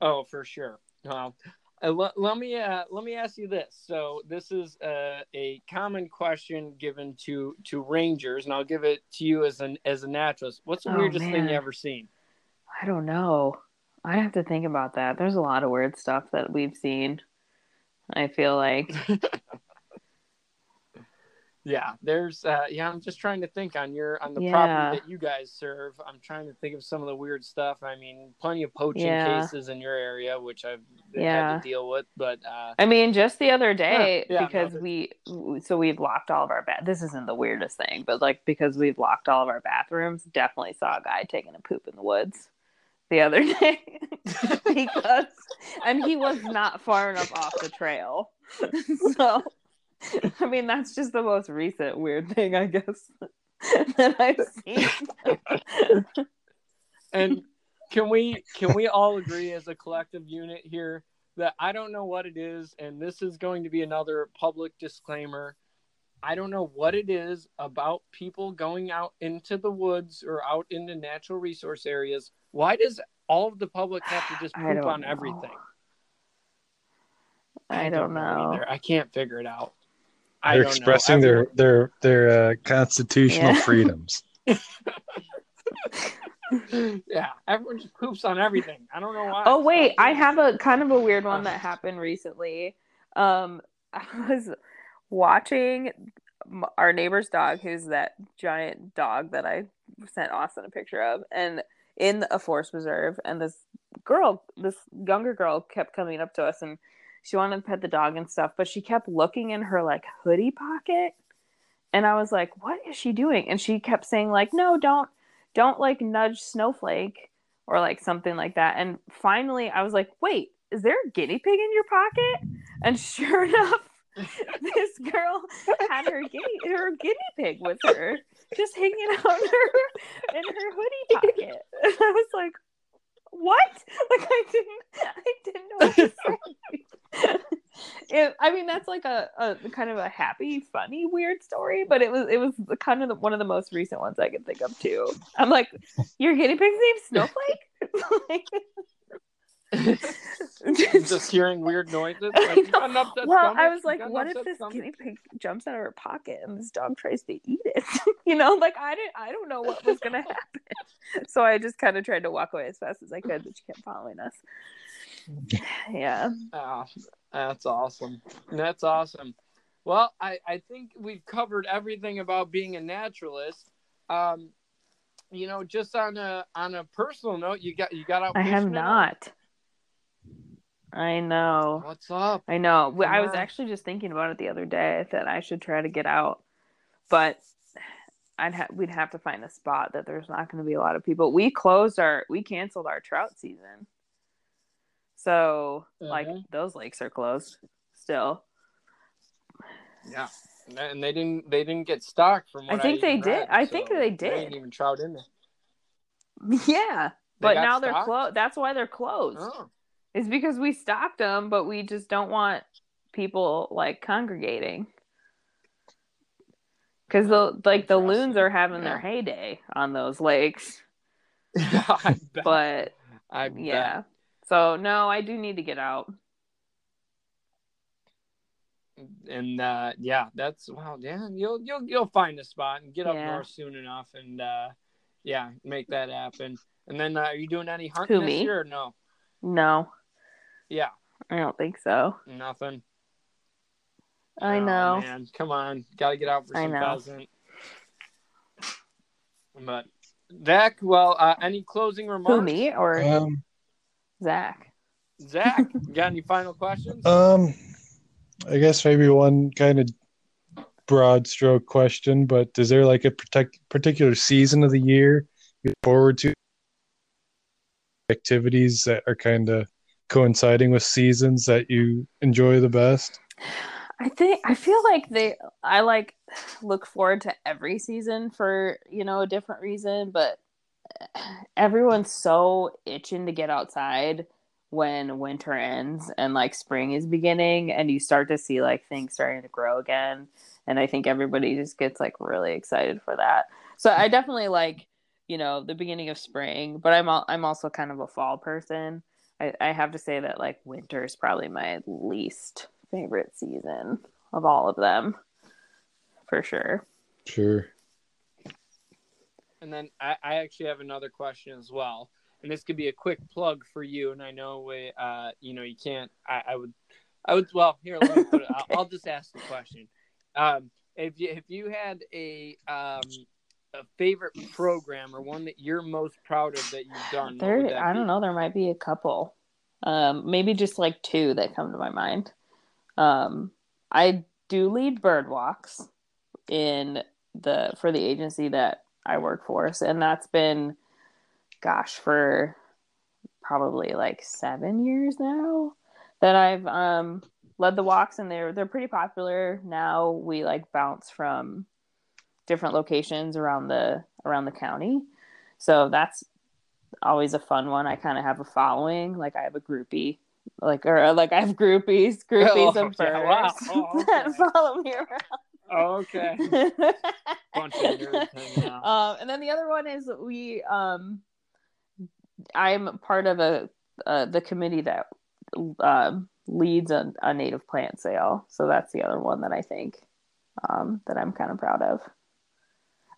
oh, for sure. Well, uh, let, let me uh, let me ask you this. So this is uh, a common question given to to rangers, and I'll give it to you as an as a naturalist. What's the Oh, weirdest thing man. you ever seen? I don't know. I have to think about that. There's a lot of weird stuff that we've seen. I feel like *laughs* Yeah, there's uh, yeah. I'm just trying to think on your on the Yeah. property that you guys serve. I'm trying to think of some of the weird stuff. I mean, plenty of poaching Yeah. cases in your area, which I've Yeah. had to deal with. But uh, I mean, just the other day, Yeah, because no, we, so we've locked all of our bath. This isn't the weirdest thing, but like because we've locked all of our bathrooms, definitely saw a guy taking a poop in the woods the other *laughs* day because, and he was not far enough off the trail. *laughs* so, *laughs* I mean, that's just the most recent weird thing, I guess, *laughs* that I've seen. and *laughs* can we can we all agree as a collective unit here that I don't know what it is, and this is going to be another public disclaimer. I don't know what it is about people going out into the woods or out into natural resource areas. Why does all of the public have to just *sighs* I poop on know. everything? I don't know. either. I can't figure it out. I They're don't know. expressing their their their uh, constitutional Yeah. freedoms. *laughs* yeah, everyone just poops on everything. I don't know why. Oh wait, I have a kind of a weird one that happened recently. Um, *laughs* I was watching our neighbor's dog, who's that giant dog that I sent Austin a picture of, and in a forest reserve, and this girl, this younger girl, kept coming up to us, and she wanted to pet the dog and stuff, but she kept looking in her like hoodie pocket, and I was like, "What is she doing?" And she kept saying like, "No, don't, don't like nudge Snowflake." or like something like that. And finally, I was like, wait, is there a guinea pig in your pocket? And sure *laughs* enough, this girl had her guinea her guinea pig with her, just hanging out her in her hoodie pocket. And I was like, what? *laughs* Like I didn't I didn't know what to *laughs* say. *laughs* It, I mean that's like a, a kind of a happy, funny, weird story, but it was it was kind of the, one of the most recent ones I could think of too. I'm like, your guinea pig's named Snowflake. *laughs* *laughs* just hearing weird noises. Like, you know. got an upset well, stomach? I was like, what if this stomach? guinea pig jumps out of her pocket and this dog tries to eat it? you know, like I didn't, I don't know what was gonna happen. So I just kind of tried to walk away as fast as I could, but she kept following us. *laughs* Yeah, Ah, that's awesome. That's awesome. Well, I, I think we've covered everything about being a naturalist. Um, you know, just on a on a personal note, you got you got out. I have not. I know. What's up? I know. Come I was on. actually just thinking about it the other day that I should try to get out, but I'd ha- we'd have to find a spot that there's not going to be a lot of people. We closed our we canceled our trout season, so like Mhm. those lakes are closed still. Yeah, and they- didn't they didn't get stocked from I what think they did. read, I think they did. They didn't even trout in there. *laughs* yeah, They but got now they're closed. That's why they're closed. Oh, It's because we stocked them, but we just don't want people like congregating. Because the like the loons are having their heyday on those lakes, *laughs* I bet. but I bet. yeah. So no, I do need to get out. and uh, yeah, that's wow. Yeah, you'll you'll you'll find a spot and get up Yeah. north soon enough, and uh, yeah, make that happen. And then, uh, are you doing any hunting Who, this me? year? Or no. No, Yeah, I don't think so. nothing. I Oh, know. man, come on, got to get out for I some know. pheasant. But Zach, well, uh, any closing remarks? Who me or Um, Zach? Zach, *laughs* got any final questions? um, I guess maybe one kind of broad stroke question, but is there like a protect, particular season of the year you look forward to activities that are kind of coinciding with seasons that you enjoy the best? I think I feel like they I like look forward to every season for, you know, a different reason, but everyone's so itching to get outside when winter ends and like spring is beginning and you start to see like things starting to grow again and I think everybody just gets like really excited for that. So I definitely like, you know, the beginning of spring, but I'm al- I'm also kind of a fall person. I, I have to say that like winter is probably my least favorite season of all of them, for sure. Sure. And then I, I actually have another question as well. And this could be a quick plug for you. And I know we, uh, you know, you can't. I, I would, I would. Well, here, let me put it. I'll, I'll just ask the question. Um, if you if you had a um, a favorite program or one that you're most proud of that you've done, There, I don't know. There might be a couple, um, maybe just like two that come to my mind. Um, I do lead bird walks in the for the agency that I work for, and that's been, gosh, for probably like seven years now that I've um, led the walks, and they're they're pretty popular now. We like bounce from different locations around the around the county, so that's always a fun one. I kind of have a following, like I have a groupie, like or like I have groupies, groupies Oh, of yeah, wow. Oh, *laughs* that follow me around. Oh, okay. *laughs* Nerds *laughs* um, and then the other one is we um, I'm part of a uh, the committee that um, leads a, a native plant sale, so that's the other one that I think um, that I'm kind of proud of.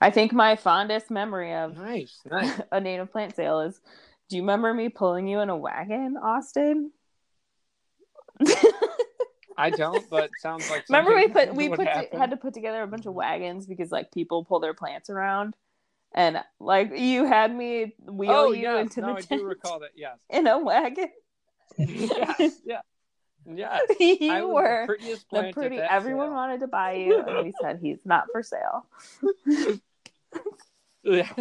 I think my fondest memory of Nice, *laughs* nice. a native plant sale is do you remember me pulling you in a wagon, Austin? *laughs* I don't, but sounds like. remember we put *laughs* we put happen. had to put together a bunch of wagons because like people pull their plants around and like you had me wheel Oh you yes, into no, the I tent do recall that. Yes, *laughs* in a wagon. yes, yeah, *laughs* yes. You were the prettiest the plant at pretty everyone sale. wanted to buy you and we said he's not for sale. Yeah. *laughs*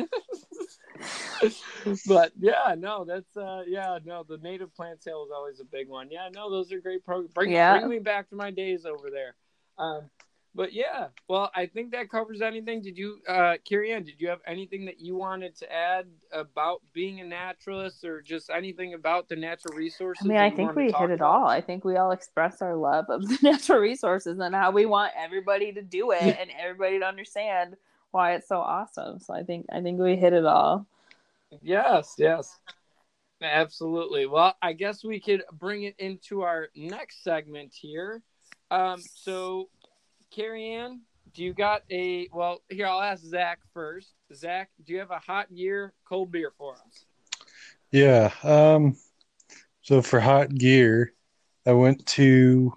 but yeah, no, that's uh yeah, no, the native plant sale is always a big one. Yeah, no, those are great programs. Bring, Yeah. bring me back to my days over there. Um but yeah, well, I think that covers anything. Did you, uh, Ann, did you have anything that you wanted to add about being a naturalist or just anything about the natural resources? I mean, I think we hit it all. I think we all express our love of *laughs* the natural resources and how we want everybody to do it *laughs* and everybody to understand why it's so awesome. So I think I think we hit it all. Yes, yes. Absolutely. Well, I guess we could bring it into our next segment here. Um, so, Carrie Ann, do you got a well? Here, I'll ask Zach first. Zach, do you have a hot year cold beer for us? Yeah. Um, so for hot gear, I went to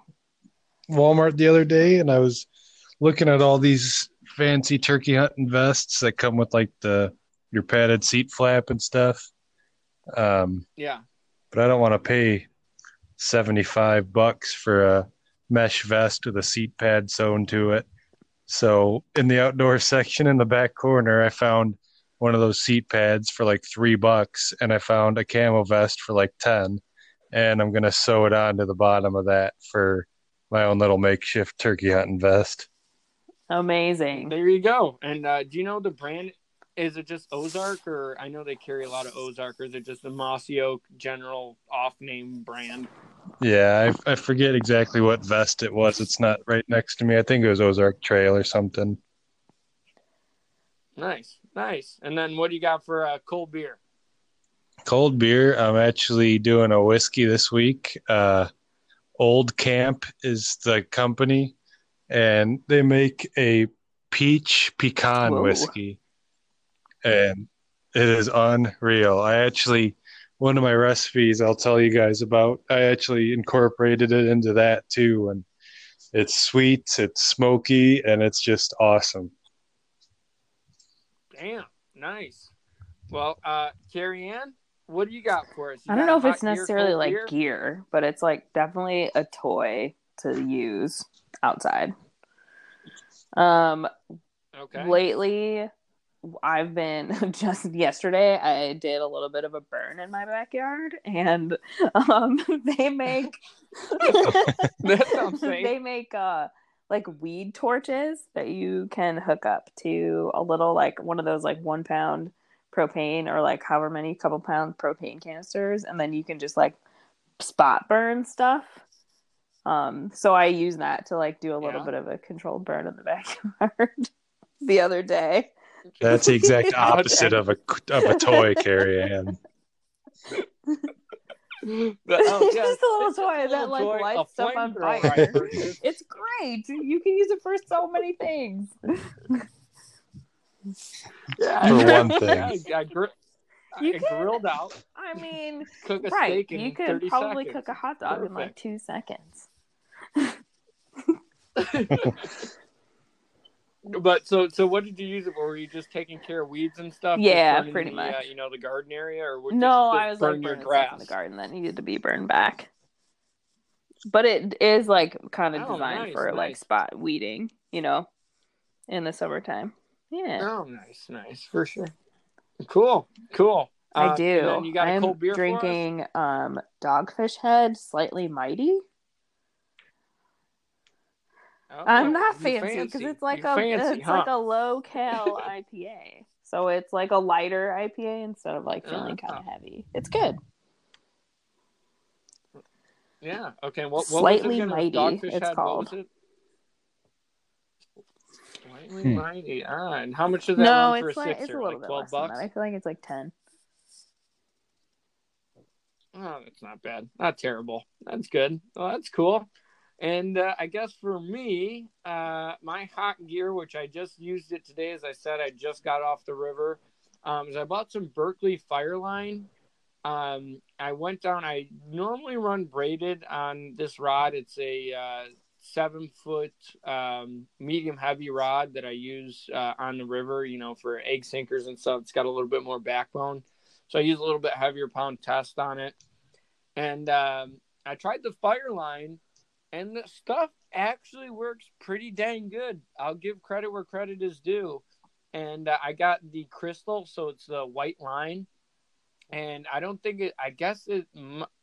Walmart the other day and I was looking at all these fancy turkey hunting vests that come with like the your padded seat flap and stuff. Um, Yeah. but I don't want to pay 75 bucks for a mesh vest with a seat pad sewn to it. So in the outdoor *laughs* section in the back corner, I found one of those seat pads for like three bucks, and I found a camo vest for like 10. And I'm going to sew it onto the bottom of that for my own little makeshift turkey hunting vest. Amazing. There you go. And uh, do you know the brand? Is it just Ozark, or I know they carry a lot of Ozark, or is it just the Mossy Oak General off-name brand? Yeah, I, I forget exactly what vest it was. It's not right next to me. I think it was Ozark Trail or something. Nice, nice. And then what do you got for uh, cold beer? Cold beer. I'm actually doing a whiskey this week. Uh, Old Camp is the company, and they make a peach pecan Whoa. whiskey, and it is unreal. I actually one of my recipes I'll tell you guys about. I actually incorporated it into that too, and it's sweet, it's smoky, and it's just awesome. Damn, nice. Well, uh, Carrie Ann, what do you got for us? You I don't know if it's necessarily cold like beer? gear, but it's like definitely a toy to use outside. Um Okay. lately I've been *laughs* just yesterday. I did a little bit of a burn in my backyard, and um, *laughs* they make *laughs* That sounds safe. they make uh like weed torches that you can hook up to a little like one of those like one pound propane or like however many couple pound propane canisters, and then you can just like spot burn stuff. Um, so I use that to like do a little Yeah. bit of a controlled burn in the *laughs* backyard the other day. That's the exact *laughs* opposite of a of a toy, Carrie Ann. *laughs* But, oh, It's yeah, just a little it's toy a that, like, toy, lights a stuff on fire. It's great. You can use it for so many things. Yeah, For one thing. I, I, gr- You I can- grilled out, I mean, cook a right. steak in You could probably seconds. cook a hot dog in like two seconds. But so so what did you use it for? Were you just taking care of weeds and stuff? Yeah, pretty the, much. Uh, you know the garden area, or would No, I was burn like your burning stuff in the garden that needed to be burned back. But it is like kind of Oh, designed nice, for like spot weeding, you know, in the summertime. Yeah, Oh, nice, nice for sure. Cool, cool. Uh, I and do. then you got a I'm cold beer for drinking um Dogfish Head, slightly mighty. Oh, I'm not fancy because it's like You're a *laughs* fancy, it's huh? like a low cal *laughs* IPA, so it's like a lighter IPA instead of like feeling Uh-huh. kind of heavy. It's good. Yeah. Okay. What, what Slightly was it again? It was Mighty, Dogfish it's Head. called. It? Slightly Hmm. mighty. Ah, and how much is that No, for it's a like sixer? it's a little like bit twelve less than bucks. that. I feel like it's like ten. Oh, that's not bad. Not terrible. That's good. Well, that's cool. And uh, I guess for me, uh, my hot gear, which I just used it today, as I said, I just got off the river, um, is I bought some Berkley Fireline. Um, I went down. I normally run braided on this rod. It's a uh, seven foot um, medium heavy rod that I use uh, on the river. You know, for egg sinkers and stuff. It's got a little bit more backbone, so I use a little bit heavier pound test on it. And um, I tried the Fireline, and the stuff actually works pretty dang good. I'll give credit where credit is due. And uh, I got the crystal, so it's the white line. And I don't think it, I guess it,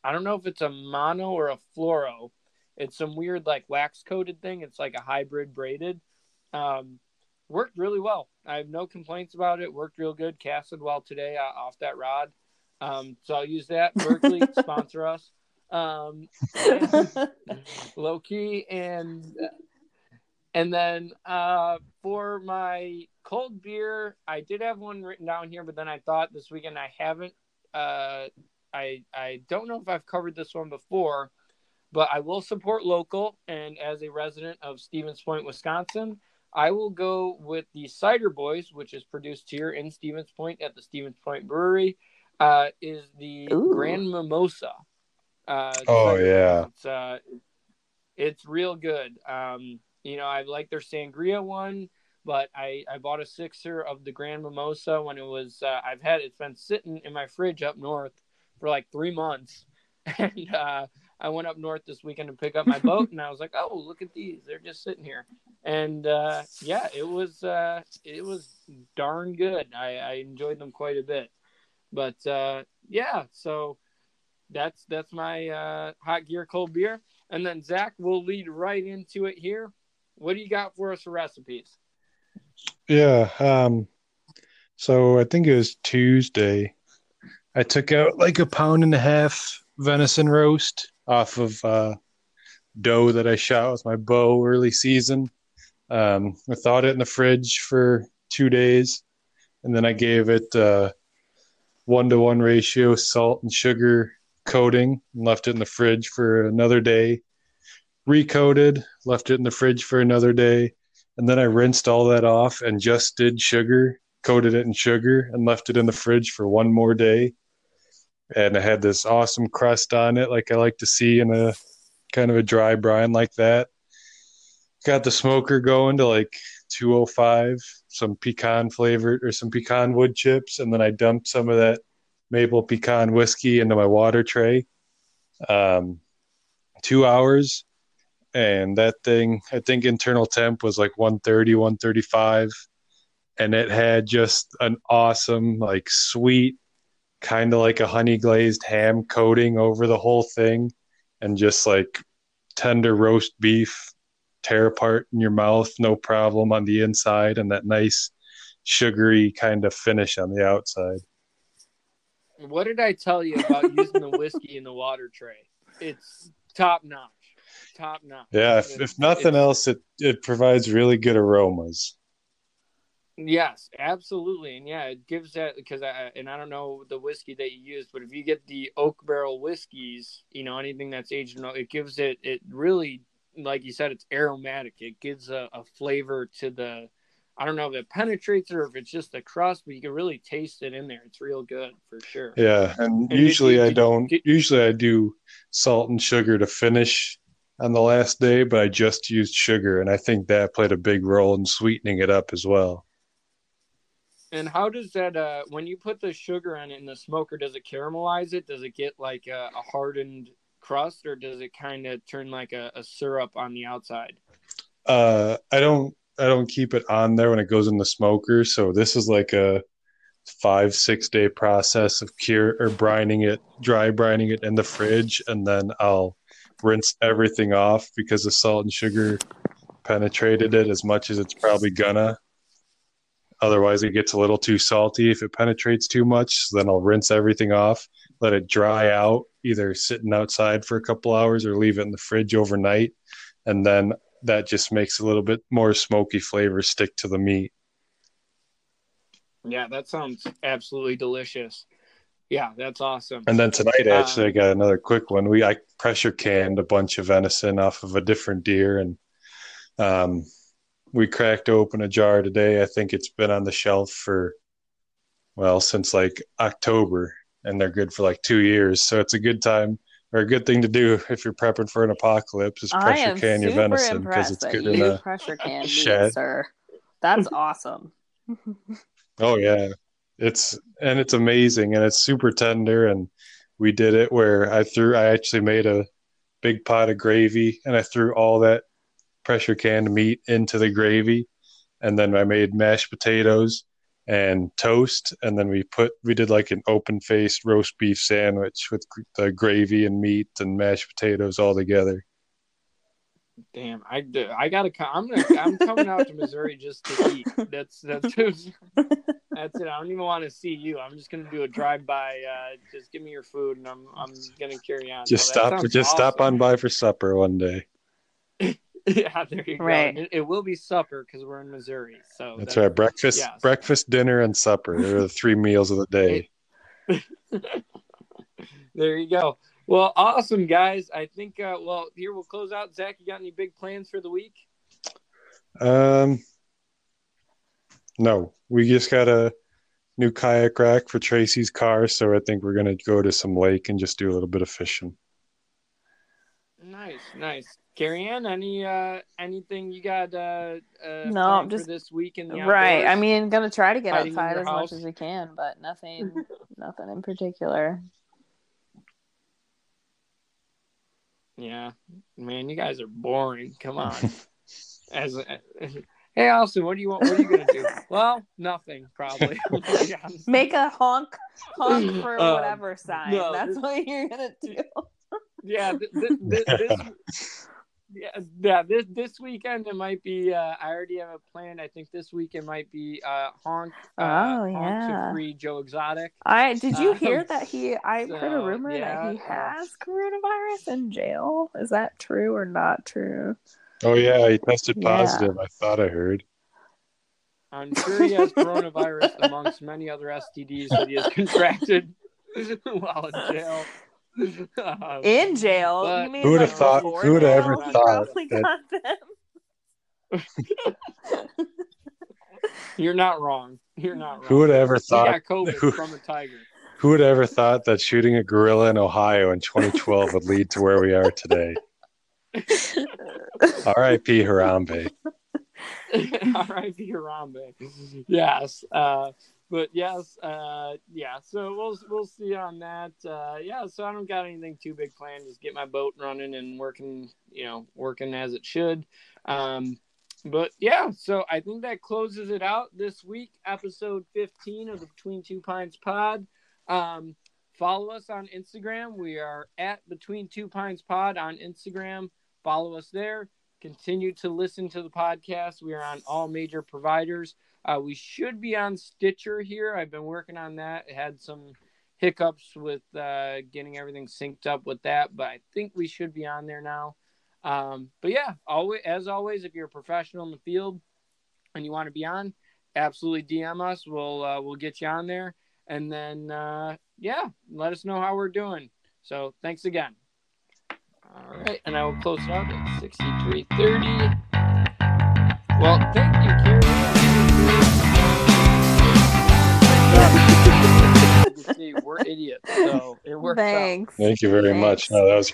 I don't know if it's a mono or a fluoro. It's some weird, like, wax coated thing. It's like a hybrid braided. Um, worked really well. I have no complaints about it. Worked real good. Casted well today uh, off that rod. Um, so I'll use that. Berkley, *laughs* sponsor us. Um, *laughs* low key and and then uh for my cold beer i did have one written down here but then i thought this weekend i haven't uh i i don't know if i've covered this one before but i will support local and as a resident of stevens point wisconsin i will go with the cider boys which is produced here in stevens point at the stevens point brewery uh is the Ooh. grand mimosa uh Oh, yeah. It's uh it's real good. Um, you know, I like their sangria one, but I I bought a sixer of the Grand Mimosa when it was uh, I've had it's been sitting in my fridge up north for like three months, *laughs* and uh, I went up north this weekend to pick up my boat, and I was like, oh, look at these, they're just sitting here, and uh, yeah, it was uh, it was darn good. I, I enjoyed them quite a bit, but uh, yeah, so that's that's my uh, hot gear cold beer. And then Zach, we'll lead right into it here. What do you got for us for recipes? Yeah. Um, so I think it was Tuesday. I took out like a pound and a half venison roast off of uh, that I shot with my bow early season. Um, I thawed it in the fridge for two days, and then I gave it uh, one to one ratio salt and sugar coating left it in the fridge for another day. Recoated, left it in the fridge for another day, and then I rinsed all that off and just did sugar, coated it in sugar, and left it in the fridge for one more day. And I had this awesome crust on it, like I like to see in a kind of a dry brine like that. Got the smoker going to like 205, some pecan flavored or some pecan wood chips, and then I dumped some of that maple pecan whiskey into my water tray. Um, two hours, and that thing, I think internal temp was like 130, 135. and it had just an awesome, like sweet, kind of like a honey glazed ham coating over the whole thing, and just like tender roast beef tear apart in your mouth, no problem on the inside, and that nice sugary kind of finish on the outside. What did I tell you about using the whiskey in the water tray? It's top notch. Top notch. Yeah, if, if nothing else, it, it provides really good aromas. Yes, absolutely, and yeah, it gives that because I and I don't know the whiskey that you used, but if you get the oak barrel whiskeys, you know anything that's aged in it gives it it really like you said, it's aromatic. It gives a, a flavor to the. I don't know if it penetrates or if it's just the crust, but you can really taste it in there. It's real good for sure. Yeah, and, and usually did, I don't. Did, usually I do salt and sugar to finish on the last day, but I just used sugar, and I think that played a big role in sweetening it up as well. And how does that? Uh, when you put the sugar in it in the smoker, does it caramelize it? Does it get like a, a hardened crust, or does it kind of turn like a, a syrup on the outside? Uh, I don't. I don't keep it on there when it goes in the smoker. So this is like a five six day process of cure or brining it, dry brining it in the fridge, and then I'll rinse everything off because the salt and sugar penetrated it as much as it's probably gonna. Otherwise, it gets a little too salty if it penetrates too much. So then I'll rinse everything off, let it dry out, either sitting outside for a couple hours or leave it in the fridge overnight. And then that just makes a little bit more smoky flavor stick to the meat. Yeah, that sounds absolutely delicious. Yeah, that's awesome. And then tonight, actually, um, I got another quick one. We I pressure canned a bunch of venison off of a different deer, and um, we cracked open a jar today. I think it's been on the shelf for well since like October, and they're good for like two years. So it's a good time or a good thing to do if you're prepping for an apocalypse is pressure can your venison because it's good in a pressure can *laughs* shed. sir. That's *laughs* awesome. oh yeah, it's and it's amazing and it's super tender and we did it where I threw I actually made a big pot of gravy and I threw all that pressure canned meat into the gravy and then I made mashed potatoes and toast and then we put we did like an open faced roast beef sandwich with the gravy and meat and mashed potatoes all together. Damn i i gotta i'm gonna i'm coming out to missouri just to eat. That's that's *laughs* that's it. I don't even want to see you. I'm just gonna do a drive-by uh just give me your food and i'm i'm gonna carry on. Just stop just awesome. stop on by for supper one day *laughs* *laughs* yeah, there you right. go. It, it, will be supper because we're in Missouri. So that's, that's right. Breakfast, yes. breakfast, dinner, and supper. They're the three meals of the day. *laughs* there you go. Well, awesome, guys. I think. Uh, well, here we'll close out. Zach, you got any big plans for the week? Um, no. We just got a new kayak rack for Tracy's car, so I think we're gonna go to some lake and just do a little bit of fishing. Nice, nice. Carrie Ann, any uh anything you got uh, uh no just this week in the right. I mean gonna try to get outside as house. much as we can but nothing *laughs* nothing in particular. Yeah. Man you guys are boring. Come on. *laughs* As hey austin what do you want what are you gonna do? *laughs* Well nothing probably. Make a honk honk for um, whatever sign. no, that's what you're gonna do. Yeah this, this, this yeah, yeah. This this weekend it might be. Uh, I already have a plan. I think this week it might be uh, honk. Uh, oh yeah. Honk to free Joe Exotic. I did you hear um, that he? I so, heard a rumor yeah, that he has coronavirus in jail. Is that true or not true? Oh yeah, he tested positive. Yeah. I thought I heard. I'm sure he has coronavirus *laughs* amongst many other STDs that he has contracted *laughs* while in jail. In *laughs* jail. But, who would have thought? Who would have ever thought? That... *laughs* You're not wrong. You're not wrong. Who would have ever thought? He got COVID who, from a tiger. Who would ever thought that shooting a gorilla in Ohio in 2012 would lead to where we are today? *laughs* R.I.P. Harambe. R.I.P. Harambe. Yes. Uh, but yes, uh, yeah. So we'll we'll see on that. Uh, yeah. So I don't got anything too big planned. Just get my boat running and working. You know, working as it should. Um, but yeah, so I think that closes it out this week, episode 15 of the Between Two Pines pod. Um, follow us on Instagram. We are at Between Two Pines pod on Instagram. Follow us there. Continue to listen to the podcast. We are on all major providers. Uh, we should be on Stitcher here. I've been working on that. Had some hiccups with uh, getting everything synced up with that, but I think we should be on there now. Um, but yeah, always as always, if you're a professional in the field and you want to be on, absolutely DM us. We'll uh, we'll get you on there, and then uh, yeah, let us know how we're doing. So thanks again. All right, and I will close it out at sixty three thirty. Well, thank you, Carrie. We're idiots, so it works out. Thanks. Thank you very Thanks. much. No, that was